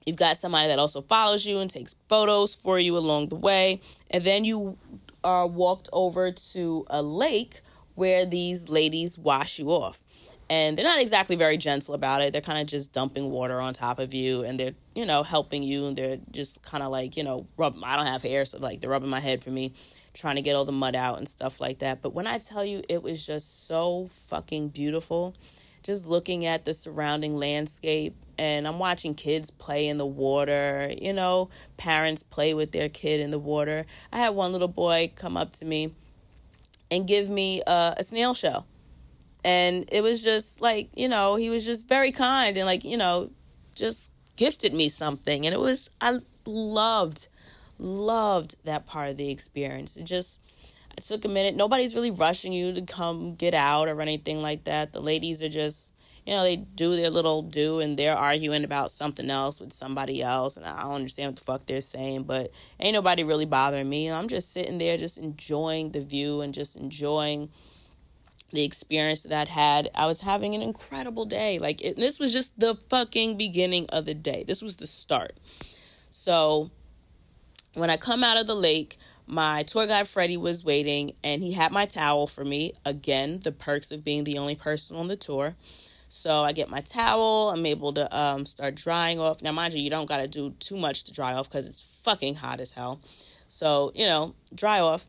you've got somebody that also follows you and takes photos for you along the way, and then you are walked over to a lake where these ladies wash you off and they're not exactly very gentle about it. They're kind of just dumping water on top of you, and they're you know helping you, and they're just kind of like you know rub. I don't have hair, so like they're rubbing my head for me, trying to get all the mud out and stuff like that. But when I tell you, it was just so fucking beautiful. Just looking at the surrounding landscape, and I'm watching kids play in the water. You know, parents play with their kid in the water. I had one little boy come up to me and give me uh, a snail shell and it was just like you know he was just very kind and like you know just gifted me something and it was i loved loved that part of the experience it just it took a minute nobody's really rushing you to come get out or anything like that the ladies are just you know they do their little do and they're arguing about something else with somebody else and i don't understand what the fuck they're saying but ain't nobody really bothering me i'm just sitting there just enjoying the view and just enjoying the experience that I'd had, I was having an incredible day. Like, it, this was just the fucking beginning of the day. This was the start. So, when I come out of the lake, my tour guide Freddie was waiting and he had my towel for me. Again, the perks of being the only person on the tour. So I get my towel. I'm able to um, start drying off. Now, mind you, you don't got to do too much to dry off because it's fucking hot as hell. So, you know, dry off.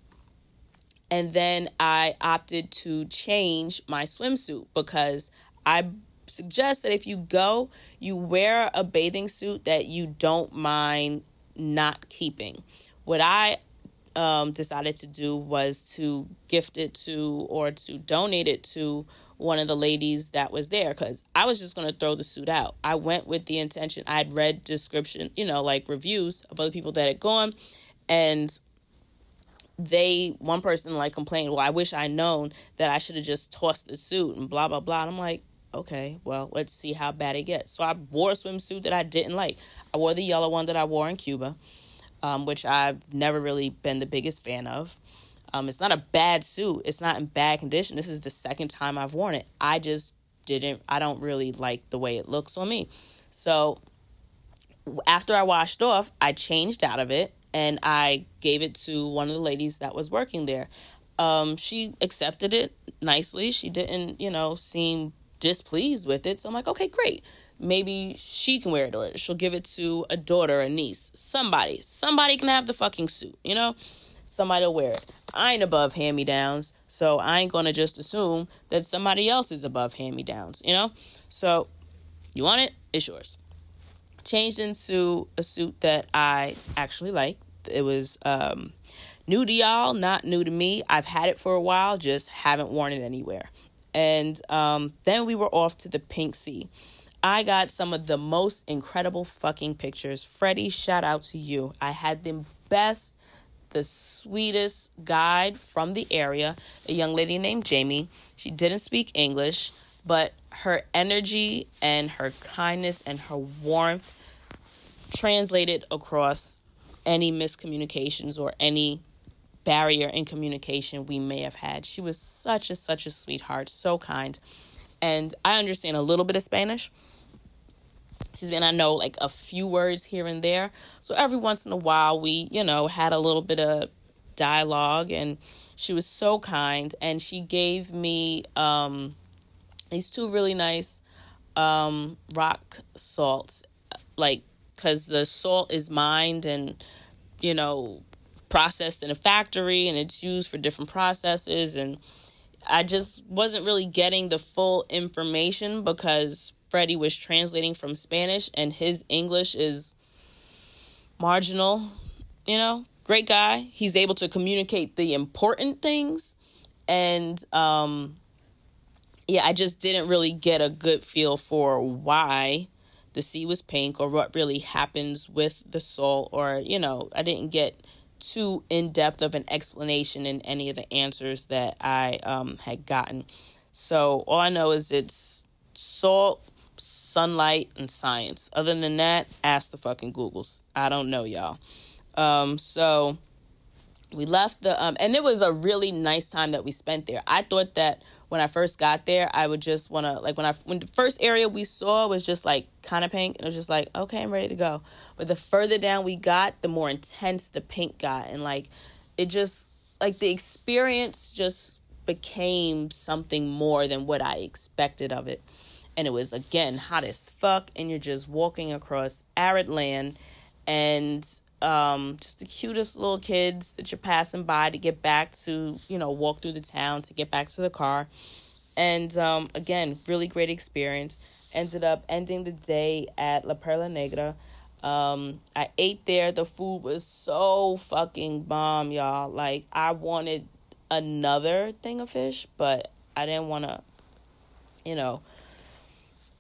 And then I opted to change my swimsuit because I suggest that if you go, you wear a bathing suit that you don't mind not keeping. What I um, decided to do was to gift it to or to donate it to one of the ladies that was there because I was just going to throw the suit out. I went with the intention, I'd read description, you know, like reviews of other people that had gone, and they one person like complained, well, I wish I'd known that I should have just tossed the suit and blah blah blah. And I'm like, okay, well, let's see how bad it gets. So I wore a swimsuit that I didn't like. I wore the yellow one that I wore in Cuba, um, which I've never really been the biggest fan of. Um, it's not a bad suit. It's not in bad condition. This is the second time I've worn it. I just didn't. I don't really like the way it looks on me. So after I washed off, I changed out of it and I gave it to one of the ladies that was working there. Um, she accepted it nicely. She didn't, you know, seem displeased with it. So I'm like, okay, great. Maybe she can wear it or she'll give it to a daughter, a niece, somebody. Somebody can have the fucking suit, you know? Somebody will wear it. I ain't above hand me downs, so I ain't gonna just assume that somebody else is above hand me downs, you know? So you want it? It's yours changed into a suit that I actually like. It was um, new to y'all, not new to me. I've had it for a while, just haven't worn it anywhere. And um, then we were off to the Pink Sea. I got some of the most incredible fucking pictures. Freddie, shout out to you. I had the best, the sweetest guide from the area, a young lady named Jamie. She didn't speak English but her energy and her kindness and her warmth translated across any miscommunications or any barrier in communication we may have had. She was such a such a sweetheart, so kind. And I understand a little bit of Spanish. Excuse me, and I know like a few words here and there. So every once in a while we, you know, had a little bit of dialogue and she was so kind and she gave me um these two really nice um, rock salts, like because the salt is mined and you know processed in a factory and it's used for different processes and I just wasn't really getting the full information because Freddie was translating from Spanish and his English is marginal, you know, great guy. He's able to communicate the important things and um yeah, I just didn't really get a good feel for why the sea was pink or what really happens with the soul or you know, I didn't get too in depth of an explanation in any of the answers that I um, had gotten. So all I know is it's salt, sunlight, and science. Other than that, ask the fucking Googles. I don't know, y'all. Um, so we left the um, and it was a really nice time that we spent there. I thought that when I first got there, I would just want to like when I when the first area we saw was just like kind of pink, and it was just like okay, I'm ready to go. But the further down we got, the more intense the pink got, and like it just like the experience just became something more than what I expected of it. And it was again hot as fuck, and you're just walking across arid land, and um, just the cutest little kids that you're passing by to get back to, you know, walk through the town to get back to the car. And um, again, really great experience. Ended up ending the day at La Perla Negra. Um, I ate there. The food was so fucking bomb, y'all. Like, I wanted another thing of fish, but I didn't want to, you know,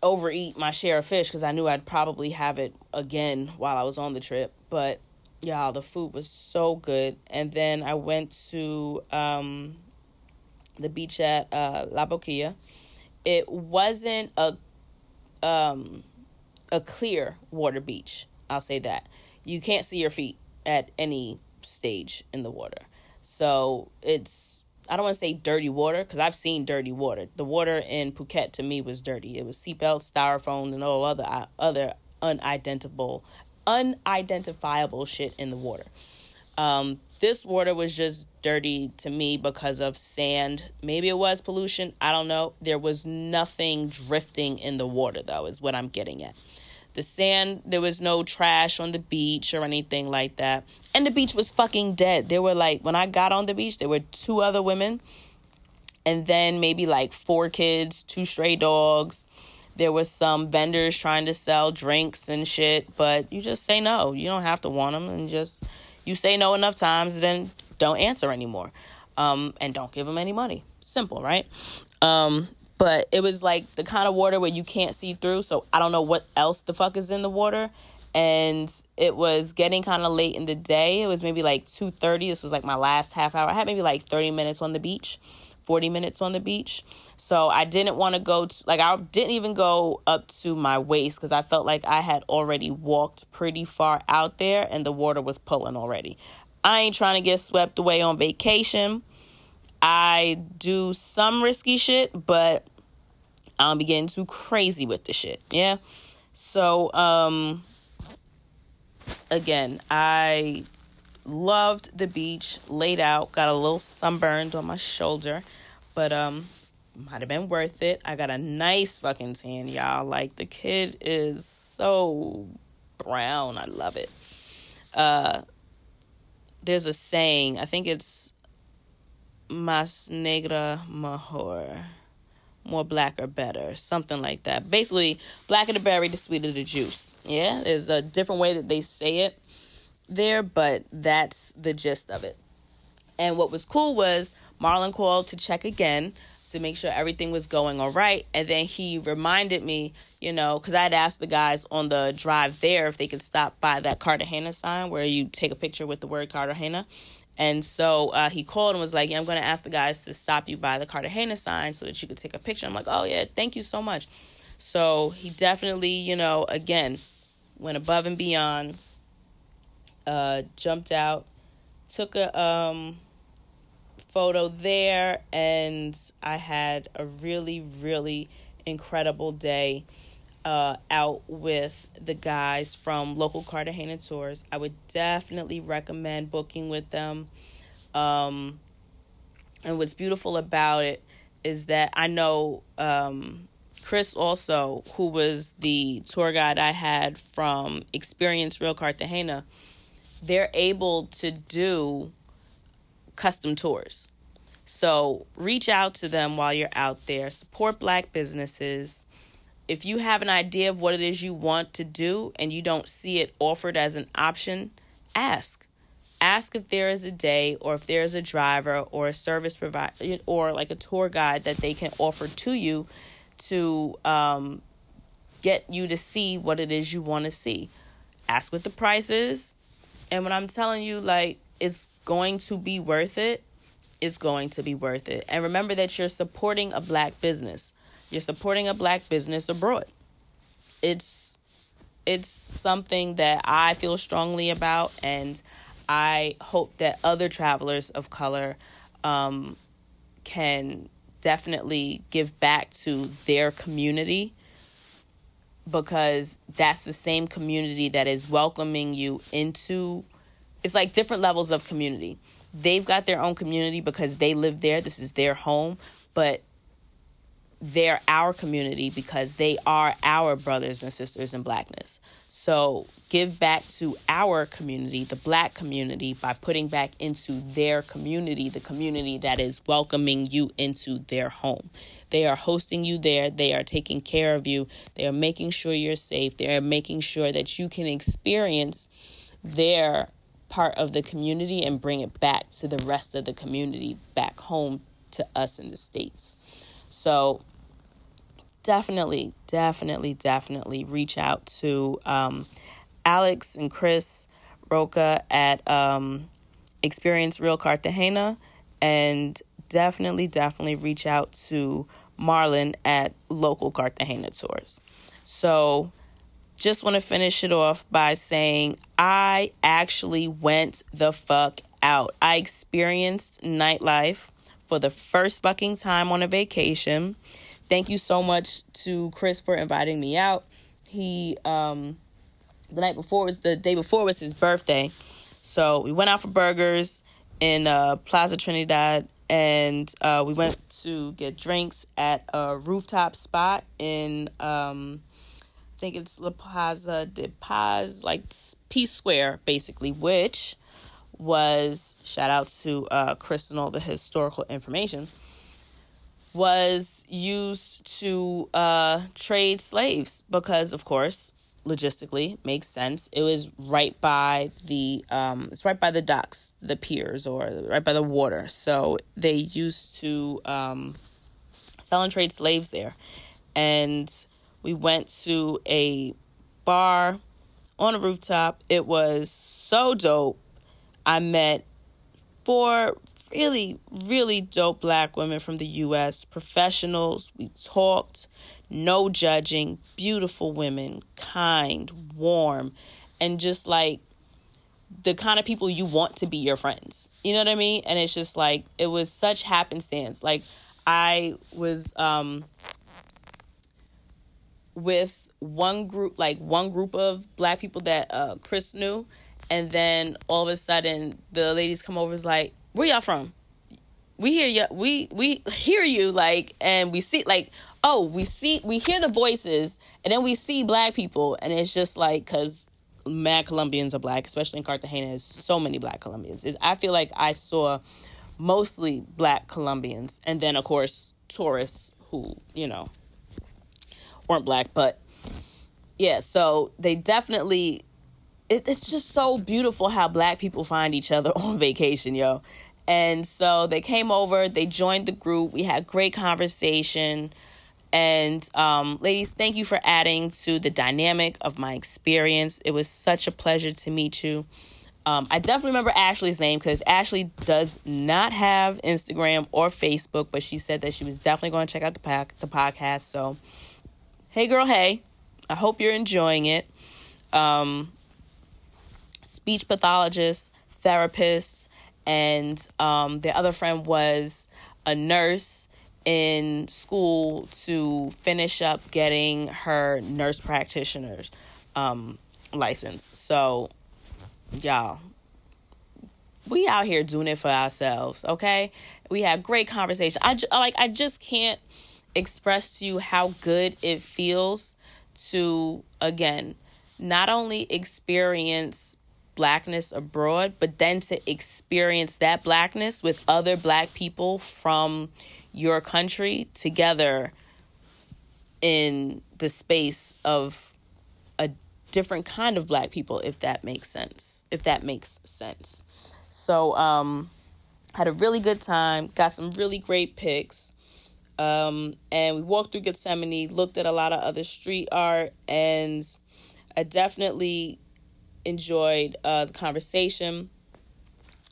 overeat my share of fish because I knew I'd probably have it again while I was on the trip. But y'all the food was so good. And then i went to um, the beach at uh, la boquilla. It wasn't a um, a clear water beach i'll say that. You can't see your feet at any stage in the water. So it's i don't want to say dirty water because i've seen dirty water the water in phuket to me was dirty it was seatbelt styrofoam and all other other unidentifiable unidentifiable shit in the water. Um, this water was just dirty to me because of sand. Maybe it was pollution. I don't know. There was nothing drifting in the water, though, is what I'm getting at. The sand, there was no trash on the beach or anything like that. And the beach was fucking dead. There were like, when I got on the beach, there were two other women and then maybe like four kids, two stray dogs, there was some vendors trying to sell drinks and shit, but you just say no. You don't have to want them, and just you say no enough times, then don't answer anymore, um, and don't give them any money. Simple, right? Um, but it was like the kind of water where you can't see through, so I don't know what else the fuck is in the water. And it was getting kind of late in the day. It was maybe like two thirty. This was like my last half hour. I had maybe like thirty minutes on the beach, forty minutes on the beach so I didn't want to go like, I didn't even go up to my waist because I felt like I had already walked pretty far out there and the water was pulling already. I ain't trying to get swept away on vacation. I do some risky shit, but Don't be getting too crazy with the shit. Yeah. So, um, again, I loved the beach, laid out, got a little sunburned on my shoulder, but, um, might have been worth it. I got a nice fucking tan, y'all. Like the kid is so brown. I love it. Uh there's a saying, I think it's mas negra mejor. More black or better, something like that. Basically, blacker the berry, the sweeter the juice. Yeah, there's a different way that they say it there, but that's the gist of it. And what was cool was Marlon called to check again to make sure everything was going all right. And then he reminded me, you know, because I had asked the guys on the drive there if they could stop by that Cartagena sign where you take a picture with the word Cartagena. And so uh, he called and was like, yeah, I'm going to ask the guys to stop you by the Cartagena sign so that you could take a picture. I'm like, oh, yeah, thank you so much. So he definitely, you know, again, went above and beyond, uh, jumped out, took a um, photo there, and I had a really, really incredible day uh, out with the guys from local Cartagena tours. I would definitely recommend booking with them. Um, and what's beautiful about it is that I know um, Chris also, who was the tour guide I had from Experience Real Cartagena, they're able to do custom tours. So reach out to them while you're out there. Support black businesses. If you have an idea of what it is you want to do and you don't see it offered as an option, ask. Ask if there is a day or if there is a driver or a service provider or like a tour guide that they can offer to you to um, get you to see what it is you want to see. Ask what the price is. And when I'm telling you, like, it's going to be worth it, it's going to be worth it. And remember that you're supporting a black business. You're supporting a black business abroad. It's it's something that I feel strongly about and I hope that other travelers of color um, can definitely give back to their community because that's the same community that is welcoming you into it's like different levels of community. They've got their own community because they live there. This is their home, but they're our community because they are our brothers and sisters in blackness. So give back to our community, the black community, by putting back into their community, the community that is welcoming you into their home. They are hosting you there, they are taking care of you, they are making sure you're safe, they are making sure that you can experience their part of the community and bring it back to the rest of the community, back home to us in the States. So, definitely, definitely, definitely reach out to um, Alex and Chris Roca at um, Experience Real Cartagena, and definitely, definitely reach out to Marlon at Local Cartagena Tours. So, just want to finish it off by saying I actually went the fuck out. I experienced nightlife for the first fucking time on a vacation. Thank you so much to Chris for inviting me out. He um the night before was the day before was his birthday. So we went out for burgers in uh, Plaza Trinidad and uh, we went to get drinks at a rooftop spot in um, I think it's La Plaza de Paz, like Peace Square, basically, which was shout out to uh, Chris and all the historical information was used to uh, trade slaves because, of course, logistically makes sense. It was right by the um, it's right by the docks, the piers, or right by the water. So they used to um, sell and trade slaves there, and we went to a bar on a rooftop. It was so dope. I met four really, really dope black women from the US, professionals. We talked, no judging, beautiful women, kind, warm, and just like the kind of people you want to be your friends. You know what I mean? And it's just like it was such happenstance. Like I was um with one group like one group of black people that uh Chris knew and then all of a sudden the ladies come over is like where y'all from? We hear you. We we hear you like, and we see like, oh, we see we hear the voices, and then we see black people, and it's just like because mad Colombians are black, especially in Cartagena. There's so many black Colombians. It, I feel like I saw mostly black Colombians, and then of course tourists who you know weren't black, but yeah. So they definitely it, it's just so beautiful how black people find each other on vacation, yo. And so they came over, they joined the group, we had great conversation. And um, ladies, thank you for adding to the dynamic of my experience. It was such a pleasure to meet you. Um, I definitely remember Ashley's name because Ashley does not have Instagram or Facebook, but she said that she was definitely going to check out the pack, the podcast. So, hey, girl, hey, I hope you're enjoying it. Um, speech pathologists, therapist, and um, the other friend was a nurse in school to finish up getting her nurse practitioner's um, license. So, y'all, we out here doing it for ourselves, okay? We have great conversation. I j- like I just can't express to you how good it feels to again not only experience blackness abroad, but then to experience that blackness with other black people from your country together in the space of a different kind of black people if that makes sense if that makes sense. So um had a really good time got some really great pics um and we walked through Getsemaní looked at a lot of other street art and i definitely enjoyed uh, the conversation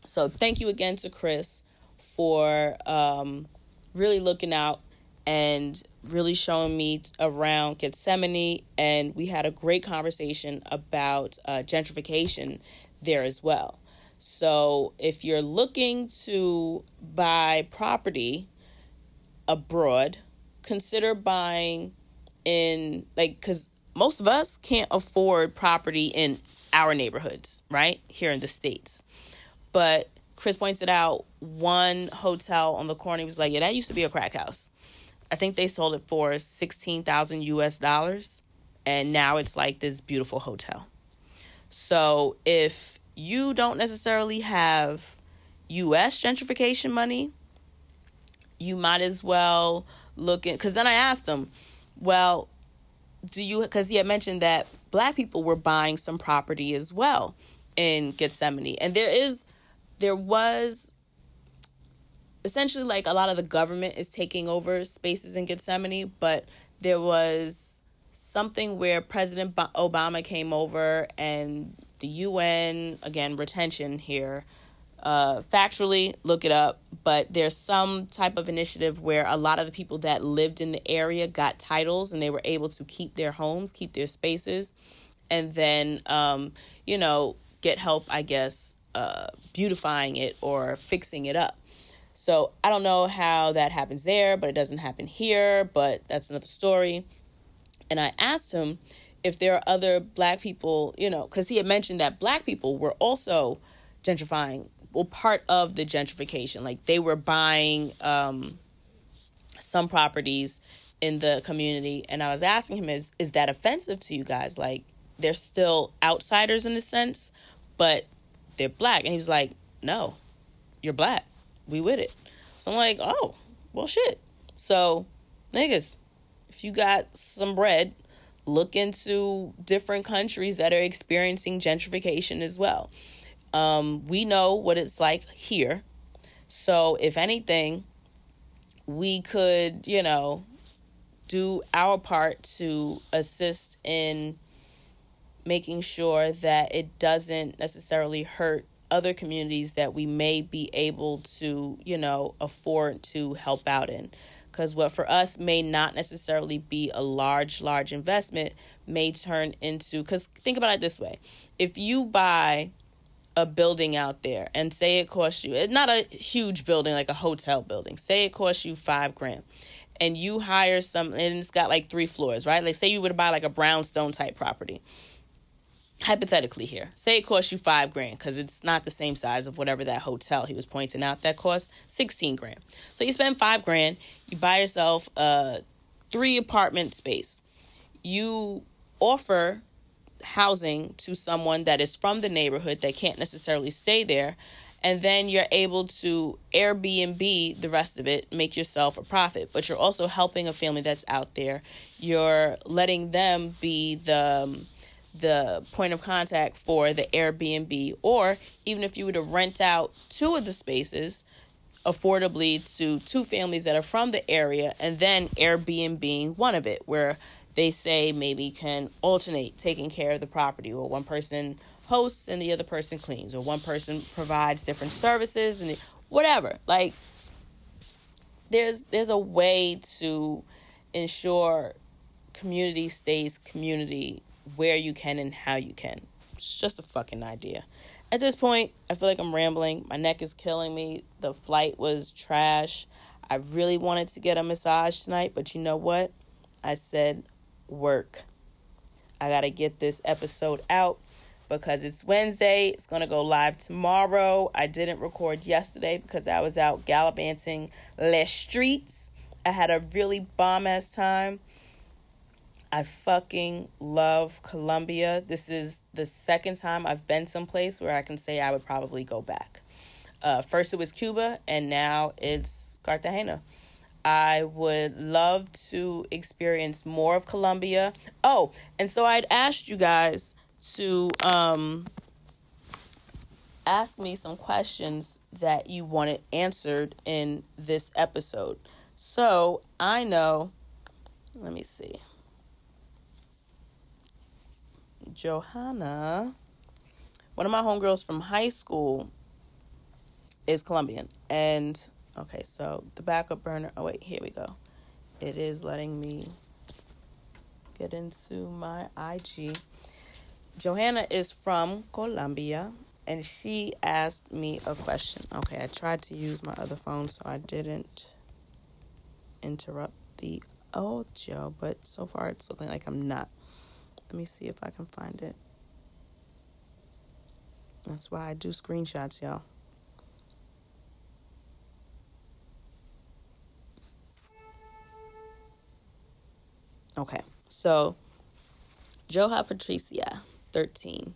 so thank you again to chris for um really looking out and really showing me around Getsemaní. And we had a great conversation about uh, gentrification there as well. So if you're looking to buy property abroad, consider buying in, like, because most of us can't afford property in our neighborhoods, right? Here in the States. But Chris pointed out one hotel on the corner. He was like, "Yeah, that used to be a crack house. I think they sold it for sixteen thousand U.S. dollars, and now it's like this beautiful hotel." So if you don't necessarily have U.S. gentrification money, you might as well look in. Because then I asked him, "Well, do you?" Because he had mentioned that black people were buying some property as well in Getsemaní, and there is there was essentially like a lot of the government is taking over spaces in Getsemaní, but there was something where President Obama came over and the UN, again, retention here. Uh, factually, look it up, but there's some type of initiative where a lot of the people that lived in the area got titles and they were able to keep their homes, keep their spaces, and then, um, you know, get help, I guess, uh, beautifying it or fixing it up. So I don't know how that happens there, but it doesn't happen here, but that's another story. And I asked him if there are other black people, you know, because he had mentioned that black people were also gentrifying, well, part of the gentrification. Like they were buying um, some properties in the community. And I was asking him, is, is that offensive to you guys? Like they're still outsiders in a sense, but they're black. And he was like, no, you're black. We with it. So I'm like, oh, well, shit. So, niggas, if you got some bread, look into different countries that are experiencing gentrification as well. Um, we know what it's like here. So, if anything, we could, you know, do our part to assist in making sure that it doesn't necessarily hurt other communities that we may be able to, you know, afford to help out in. Because what for us may not necessarily be a large, large investment may turn into, because think about it this way if you buy a building out there and say it costs you, it's not a huge building like a hotel building, say it costs you five grand and you hire some, and it's got like three floors, right? Like, say you would buy like a brownstone type property hypothetically here, say it costs you five grand because it's not the same size of whatever that hotel he was pointing out that costs 16 grand. So you spend five grand, you buy yourself a three apartment space. You offer housing to someone that is from the neighborhood that can't necessarily stay there. And then you're able to Airbnb the rest of it, make yourself a profit. But you're also helping a family that's out there. You're letting them be the um, the point of contact for the Airbnb, or even if you were to rent out two of the spaces affordably to two families that are from the area, and then Airbnb one of it, where they say maybe can alternate taking care of the property, or one person hosts and the other person cleans, or one person provides different services and whatever. Like there's there's a way to ensure community stays community where you can and how you can. It's just a fucking idea. At this point, I feel like I'm rambling. My neck is killing me. The flight was trash. I really wanted to get a massage tonight, but you know what? I said work. I got to get this episode out because it's Wednesday. It's going to go live tomorrow. I didn't record yesterday because I was out gallivanting les streets. I had a really bomb ass time. I fucking love Colombia. This is the second time I've been someplace where I can say I would probably go back. Uh, first it was Cuba, and now it's Cartagena. I would love to experience more of Colombia. Oh, and so I'd asked you guys to um, ask me some questions that you wanted answered in this episode. So I know, let me see. Johanna, one of my homegirls from high school, is Colombian. And okay, so the backup burner. Oh, wait, here we go. It is letting me get into my IG. Johanna is from Colombia and she asked me a question. Okay, I tried to use my other phone so I didn't interrupt the audio, but so far it's looking like I'm not. Let me see if I can find it. That's why I do screenshots, y'all. Okay, so Joha Patricia, 13,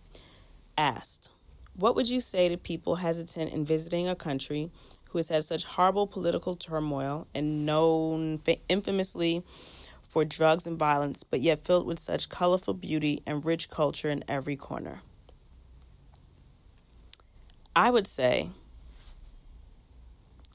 asked, What would you say to people hesitant in visiting a country who has had such horrible political turmoil and known infamously for drugs and violence, but yet filled with such colorful beauty and rich culture in every corner? I would say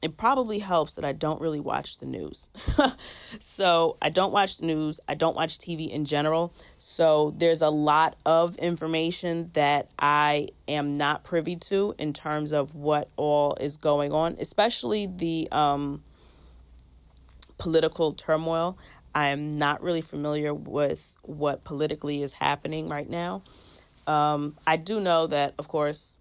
it probably helps that I don't really watch the news. so I don't watch the news. I don't watch TV in general. So there's a lot of information that I am not privy to in terms of what all is going on, especially the um, political turmoil. I am not really familiar with what politically is happening right now. Um, I do know that, of course,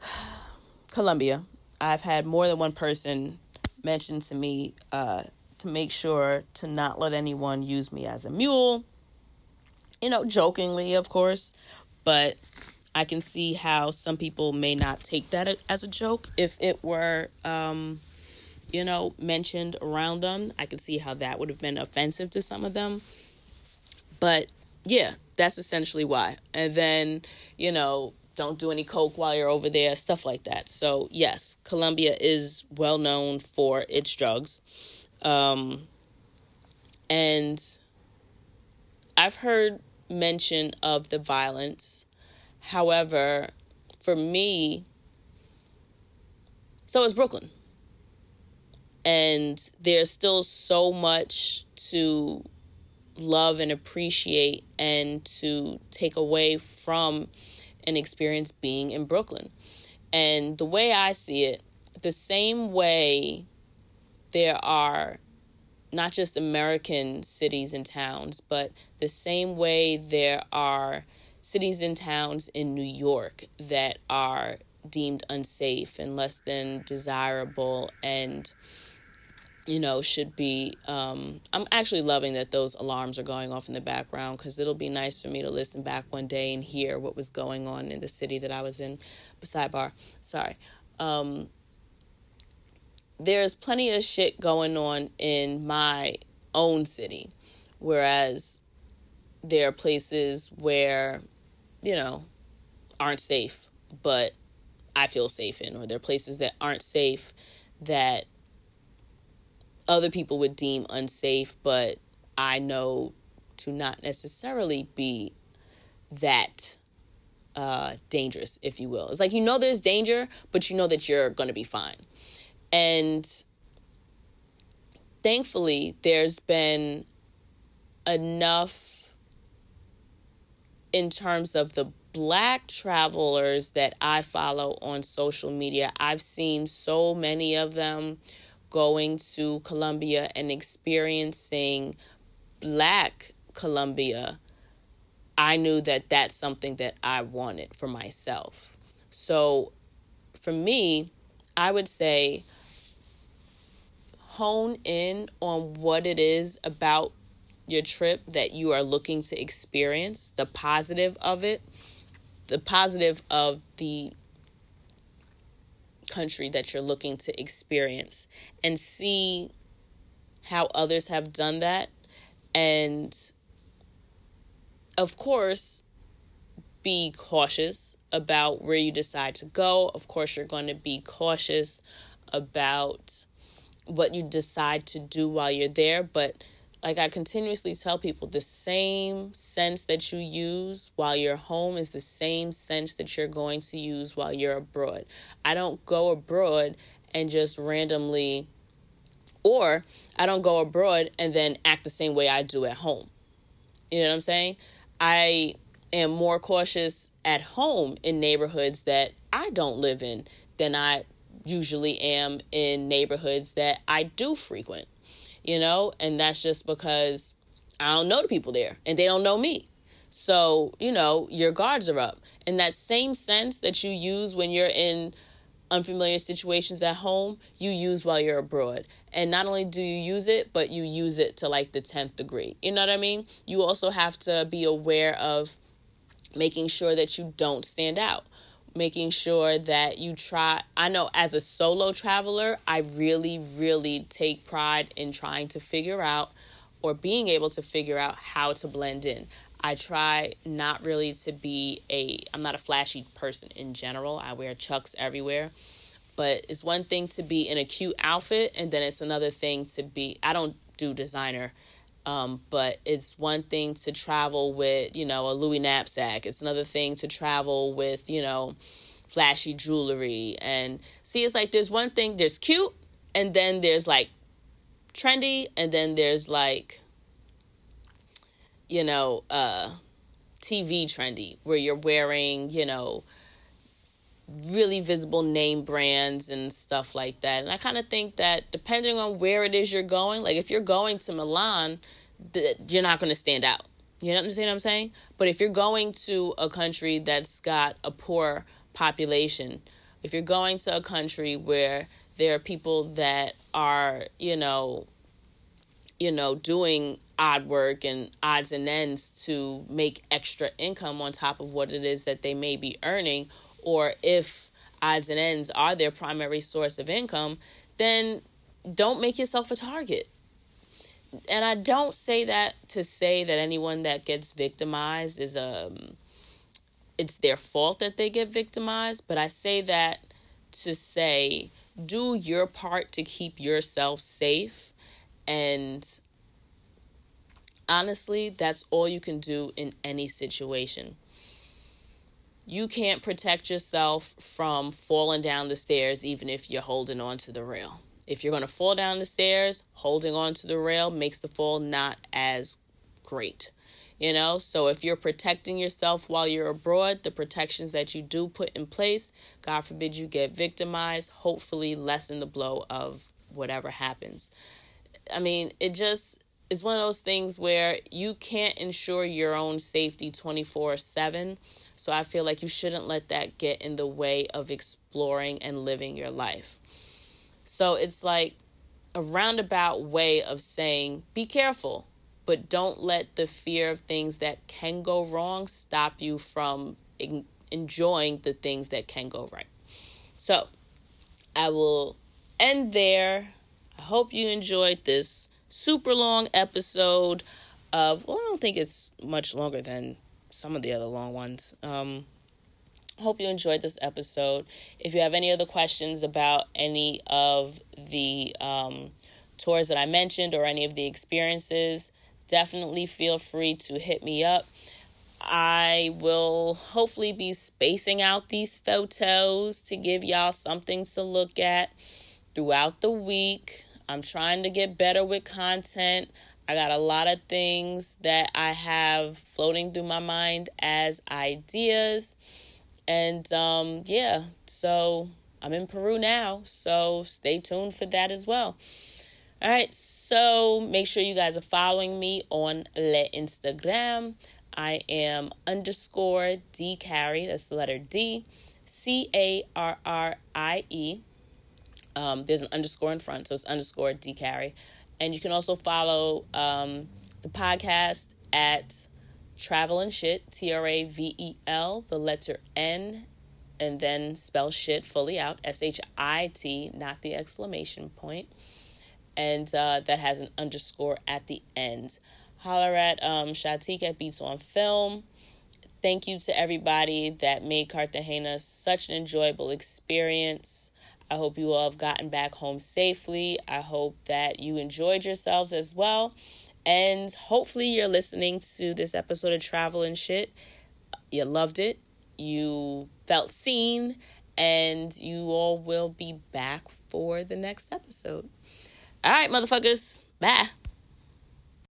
Colombia. I've had more than one person mention to me uh, to make sure to not let anyone use me as a mule. You know, jokingly, of course, but I can see how some people may not take that as a joke if it were. Um, you know, mentioned around them. I can see how that would have been offensive to some of them. But yeah, that's essentially why. And then, you know, don't do any coke while you're over there, stuff like that. So, yes, Colombia is well known for its drugs. Um, and I've heard mention of the violence. However, for me, so is Brooklyn and there's still so much to love and appreciate and to take away from an experience being in Brooklyn. And the way I see it, the same way there are not just American cities and towns, but the same way there are cities and towns in New York that are deemed unsafe and less than desirable and you know, should be. Um, I'm actually loving that those alarms are going off in the background because it'll be nice for me to listen back one day and hear what was going on in the city that I was in. Sidebar, sorry. Um, there's plenty of shit going on in my own city, whereas there are places where, you know, aren't safe, but I feel safe in, or there are places that aren't safe that other people would deem unsafe, but I know to not necessarily be that uh, dangerous, if you will. It's like you know there's danger, but you know that you're going to be fine. And thankfully, there's been enough in terms of the black travelers that I follow on social media. I've seen so many of them going to Colombia and experiencing black Colombia, I knew that that's something that I wanted for myself. So for me, I would say hone in on what it is about your trip that you are looking to experience, the positive of it, the positive of the country that you're looking to experience and see how others have done that And of course, be cautious about where you decide to go. Of course, you're going to be cautious about what you decide to do while you're there, but like I continuously tell people, the same sense that you use while you're home is the same sense that you're going to use while you're abroad. I don't go abroad and just randomly, or I don't go abroad and then act the same way I do at home. You know what I'm saying? I am more cautious at home in neighborhoods that I don't live in than I usually am in neighborhoods that I do frequent, you know, and that's just because I don't know the people there and they don't know me. So, you know, your guards are up. And that same sense that you use when you're in unfamiliar situations at home, you use while you're abroad. And not only do you use it, but you use it to like the 10th degree. You know what I mean? You also have to be aware of making sure that you don't stand out making sure that you try. I know as a solo traveler, I really, really take pride in trying to figure out or being able to figure out how to blend in. I try not really to be a, I'm not a flashy person in general. I wear chucks everywhere. But it's one thing to be in a cute outfit, and then it's another thing to be, I don't do designer um, but it's one thing to travel with, you know, a Louis knapsack. It's another thing to travel with, you know, flashy jewelry. And see, it's like there's one thing, there's cute, and then there's like trendy, and then there's like, you know, uh, TV trendy, where you're wearing, you know, really visible name brands and stuff like that. And I kind of think that depending on where it is you're going, like if you're going to Milan, that you're not going to stand out. You understand what I'm saying? But if you're going to a country that's got a poor population, if you're going to a country where there are people that are, you know, you know, doing odd work and odds and ends to make extra income on top of what it is that they may be earning, or if odds and ends are their primary source of income, then don't make yourself a target. And I don't say that to say that anyone that gets victimized is um it's their fault that they get victimized, but I say that to say do your part to keep yourself safe and honestly, that's all you can do in any situation you can't protect yourself from falling down the stairs even if you're holding on to the rail. If you're going to fall down the stairs, holding on to the rail makes the fall not as great. You know, so if you're protecting yourself while you're abroad, the protections that you do put in place, God forbid you get victimized, hopefully lessen the blow of whatever happens. I mean, it just is one of those things where you can't ensure your own safety 24 7 so I feel like you shouldn't let that get in the way of exploring and living your life. So it's like a roundabout way of saying be careful, but don't let the fear of things that can go wrong stop you from en- enjoying the things that can go right. So I will end there. I hope you enjoyed this super long episode of, well, I don't think it's much longer than some of the other long ones. Um, hope you enjoyed this episode. If you have any other questions about any of the um, tours that I mentioned or any of the experiences, definitely feel free to hit me up. I will hopefully be spacing out these photos to give y'all something to look at throughout the week. I'm trying to get better with content. I got a lot of things that I have floating through my mind as ideas. And um, yeah, so I'm in Peru now. So stay tuned for that as well. All right, so make sure you guys are following me on Le Instagram. I am underscore D Carrie. That's the letter D, C A R R I E. Um, there's an underscore in front, so it's underscore D Carrie. And you can also follow um, the podcast at Travel and Shit, T R A V E L, the letter N, and then spell shit fully out, S H I T, not the exclamation point. And uh, that has an underscore at the end. Holler at um, Shatik at Beats on Film. Thank you to everybody that made Cartagena such an enjoyable experience. I hope you all have gotten back home safely. I hope that you enjoyed yourselves as well. And hopefully, you're listening to this episode of Travel and Shit. You loved it, you felt seen, and you all will be back for the next episode. All right, motherfuckers. Bye.